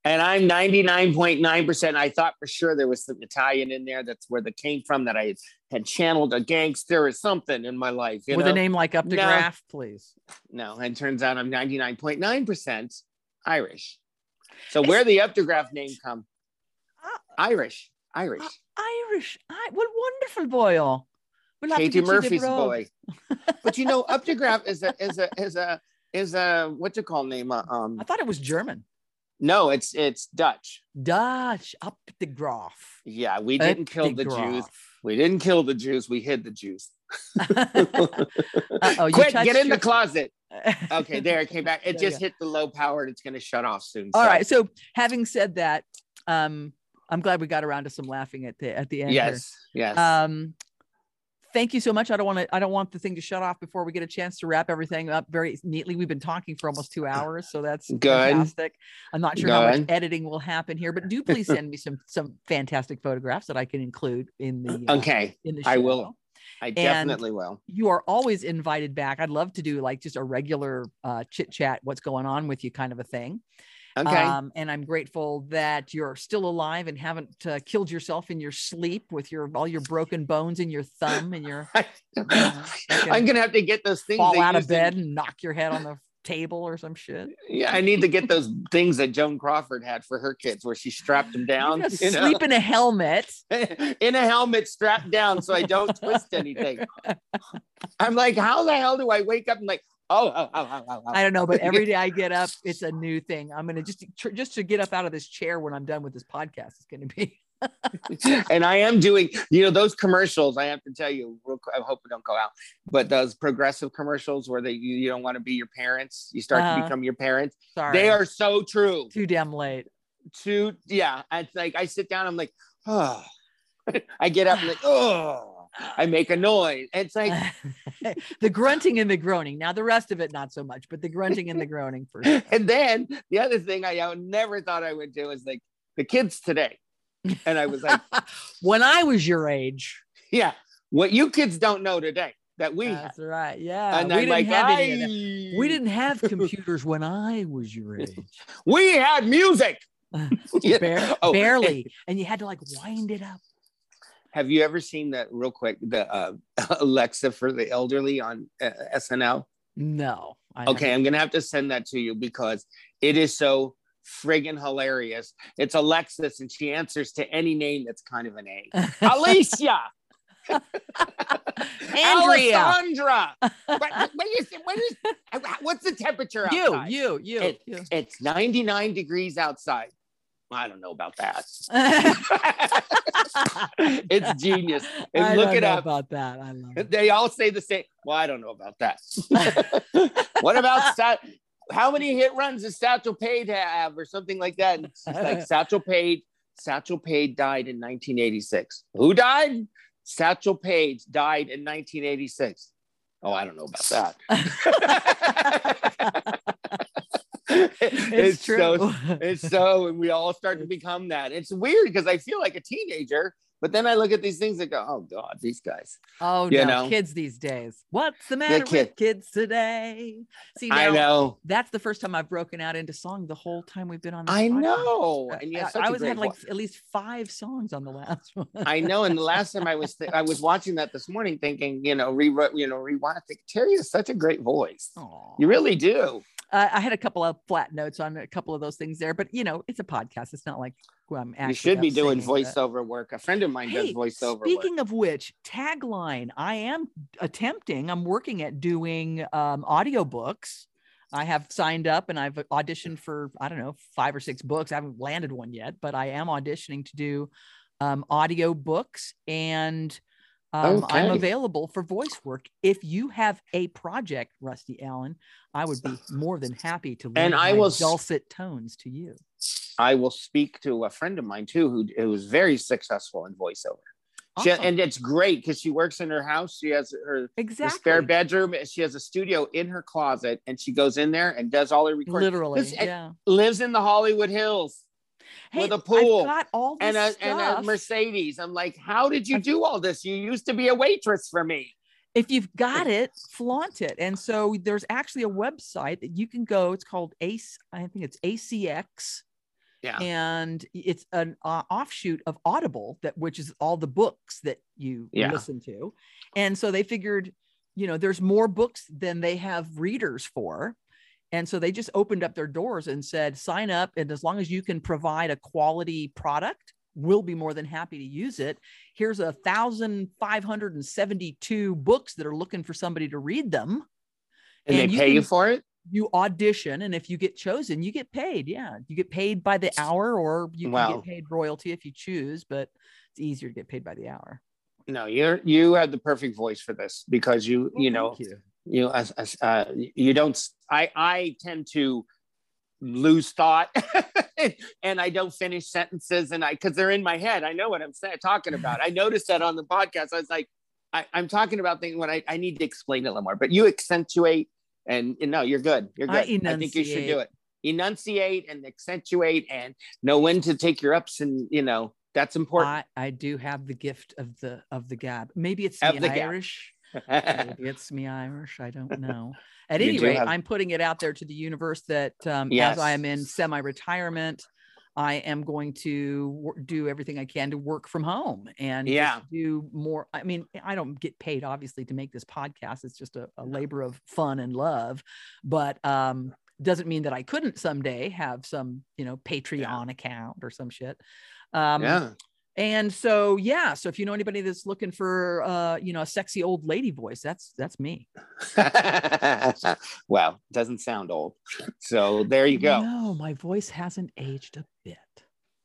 And I'm 99.9%. I thought for sure there was some Italian in there. That's where that came from, that I had channeled a gangster or something in my life. You With know? a name like Up to No. Graph, please. No, and turns out I'm 99.9% Irish. So where the Updegraff name come? Ah. Irish. Irish. Irish. I, what wonderful boy. Oh. We'll to Katie Murphy's boy. but you know, Updegraff is a is a is a is a what's it called name? Uh, Um I thought it was German. No, it's it's Dutch. Dutch up the graph. Yeah, we didn't kill the Jews. We didn't kill the Jews. We hid the Jews. Quick, get in your- the closet. Okay, there it came back. It just hit the low power and it's going to shut off soon. All so- right. So having said that, um, I'm glad we got around to some laughing at the at the end. here. Yes. Yes. Um, thank you so much. I don't want to. I don't want the thing to shut off before we get a chance to wrap everything up very neatly. We've been talking for almost two hours, so that's Good. fantastic. I'm not sure how much editing will happen here, but do please send me some some fantastic photographs that I can include in the uh, okay. in the show. I will. I definitely will. you are always invited back. I'd love to do like just a regular uh, chit chat, what's going on with you kind of a thing. Okay. Um, and I'm grateful that you're still alive and haven't uh, killed yourself in your sleep with your all your broken bones in your thumb and your I'm gonna have to get those things. fall out of bed and knock your head on the table or some shit. yeah, I need to get those things that Joan Crawford had for her kids, where she strapped them down. You gotta know? sleep in a helmet. in a helmet strapped down so I don't twist anything. I'm like, how the hell do I wake up and like, oh, oh, oh, oh, oh, oh. I don't know, but every day I get up, it's a new thing. I'm gonna just tr- just to get up out of this chair when I'm done with this podcast. It's gonna be and I am doing, you know, those commercials. I have to tell you, real quick, I hope it don't go out, but those progressive commercials where they you, you don't want to be your parents, you start Uh-huh. to become your parents. sorry. They are so true. too damn late. Too, yeah. It's like I sit down, I'm like, oh. I get up and like, oh. I make a noise. It's like, the grunting and the groaning. Now the rest of it, not so much, but the grunting and the groaning for sure. and then the other thing I, never thought I would do is like the kids today. And I was like, when I was your age. yeah, what you kids don't know today that we had. That's right. Yeah. And we I'm didn't like, have I, any. We didn't have computers when I was your age. we had music. Yeah. Bare- Oh, barely. And you had to like wind it up. Have you ever seen that real quick? The uh, Alexa for the elderly on uh, SNL. No. I Okay, I'm gonna have to send that to you because it is so friggin' hilarious. It's Alexis, and she answers to any name that's kind of an A. Alicia, Andrea. Alessandra. what, what is, what is, what's the temperature You, outside? you, you. It- you. It's 99 degrees outside. I don't know about that. it's genius. And I look don't it know up. about that. I love it. They all say the same. Well, I don't know about that. what about Sat? How many hit runs does Satchel Paige have, or something like that? And like Satchel Paige. Satchel Paige died in 1986. Who died? Satchel Paige died in 1986. Oh, I don't know about that. It's, true. So, it's so, and we all start to become that. It's weird because I feel like a teenager, but then I look at these things and go, "Oh God, these guys." oh you no, know. kids these days. What's the matter kid- with kids today? See, I now, know, that's the first time I've broken out into song the whole time we've been on. This I podcast. know, and yeah, I, I was had like voice. at least five songs on the last one. I know. And the last time I was, th- I was watching that this morning, thinking, you know, rewrote, you know, rewind. Terry is such a great voice. Aw. You really do. Uh, I had a couple of flat notes on a couple of those things there, but you know, it's a podcast. It's not like who I'm You should be doing voiceover work. A friend of mine Hey, does voiceover Speaking work. of which, tagline, I am attempting, I'm working at doing um, audiobooks. I have signed up and I've auditioned for, I don't know, five or six books. I haven't landed one yet, but I am auditioning to do um, audio books and um, I'm available for voice work. If you have a project, Rusty Allen, I would be more than happy to And lend I my will dulcet tones to you. I will speak to a friend of mine too, who, who was very successful in voiceover. She, Awesome. and it's great because she works in her house. She has her, her exactly. spare bedroom. She has a studio in her closet, and she goes in there and does all her recording. Literally, yeah. Lives in the Hollywood Hills with a I've pool got all and a, and a. Mercedes. I'm like, how did you do all this? You used to be a waitress for me. if you've got it, flaunt it. And so there's actually a website that you can go. It's called ACE. I think it's ACX, Yeah. and it's an uh, offshoot of Audible that which is all the books that you Yeah. listen to. And so they figured, you know, there's more books than they have readers for. And so they just opened up their doors and said, sign up. And as long as you can provide a quality product, we'll be more than happy to use it. Here's a thousand five hundred and seventy-two books that are looking for somebody to read them. And, And they you pay you for it? You audition, and if you get chosen, you get paid. Yeah, you get paid by the hour, or you can Wow. get paid royalty if you choose. But it's easier to get paid by the hour. No, you're you have the perfect voice for this because you Well, you know thank you. You know, as, as, uh, you don't i i tend to lose thought and i don't finish sentences and i because they're in my head. I know what i'm talking about. I noticed that on the podcast. I was like I, i'm talking about things when I, I need to explain it a little more but you accentuate and, and no you're good. You're good. I, think you should do it. enunciate. And accentuate and know when to take your ups and you know that's important. I, I do have the gift of the of the gab. Maybe it's me the. Irish. it's me Irish. I don't know. At You any rate, have- I'm putting it out there to the universe that um, Yes. as I am in semi-retirement, I am going to do everything I can to work from home and Yeah. do more. I mean, I don't get paid obviously to make this podcast. It's just a, a labor of fun and love, but um, doesn't mean that I couldn't someday have some, you know, Patreon account or some shit. Um, yeah and so, yeah. So if you know anybody that's looking for, uh, you know, a sexy old lady voice, that's that's me. well, doesn't sound old. So there you go. No, my voice hasn't aged a bit.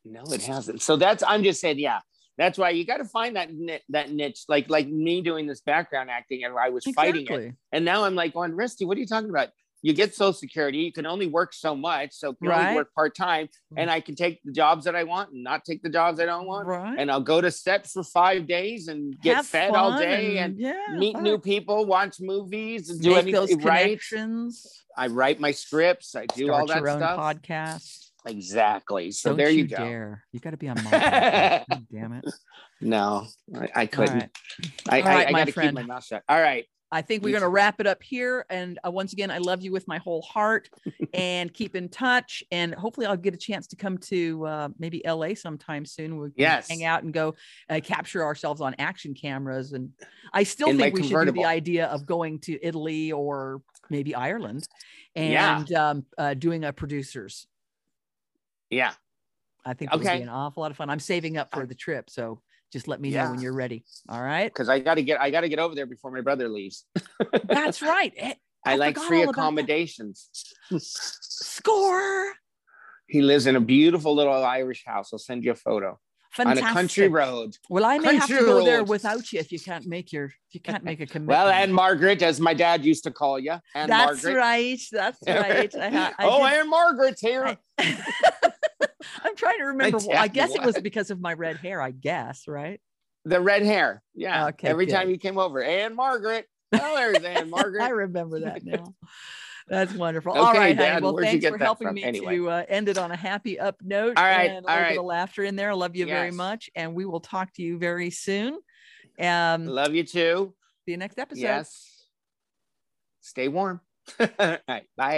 No, it hasn't. So that's I'm just saying, yeah. That's why you got to find that that niche, like like me doing this background acting, and I was fighting it, and now I'm like, going, Rusty, what are you talking about? You get Social Security, you can only work so much, so you can Right. only work part time, mm. and I can take the jobs that I want and not take the jobs I don't want, Right. and I'll go to set for five days and get Have fed all day and, yeah, meet new people, watch movies, and do Make those eh, anything right. connections. I write my scripts, I do Start all that your own stuff. podcast. Exactly. So Don't there you, you go. dare. You got to be on my podcast. Damn it. No, I, I couldn't. right. I, I, right, I got to keep my mouth shut. All right. I think we're going to wrap it up here. And uh, once again, I love you with my whole heart and keep in touch. And hopefully, I'll get a chance to come to uh, maybe LA sometime soon. We can Yes. hang out and go uh, capture ourselves on action cameras. And I still In think we should do the idea of going to Italy or maybe Ireland Yeah. and um, uh, doing a producers. Yeah. I think it would Okay. be an awful lot of fun. I'm saving up for the trip. So just let me know when you're ready. All right. Because I got to get I got to get over there before my brother leaves. That's right. Eh, I, I like free all about that. accommodations. Score. he lives in a beautiful little Irish house. I'll send you a photo Fantastic. on a country road. Well, I may have to Country go there without you if you can't make your if you can't make a commitment. Well, and Margaret, as my dad used to call you, and that's Margaret. right. That's right. I, I oh, did- and Margaret's here. I- I'm trying to remember. I you guess it was because of my red hair. I guess right. the red hair. Yeah. Okay, Every good. time you came over, and Margaret. Oh, there's Anne Margaret. I remember that now. That's wonderful. Okay, all right, honey. Dad, Well, thanks for helping from? me Anyway. to uh, end it on a happy up note. All right, and a all little bit right. of laughter in there. I love you very much, and we will talk to you very soon. Um, Love you too. see you next episode. Yes. Stay warm. All right. Bye.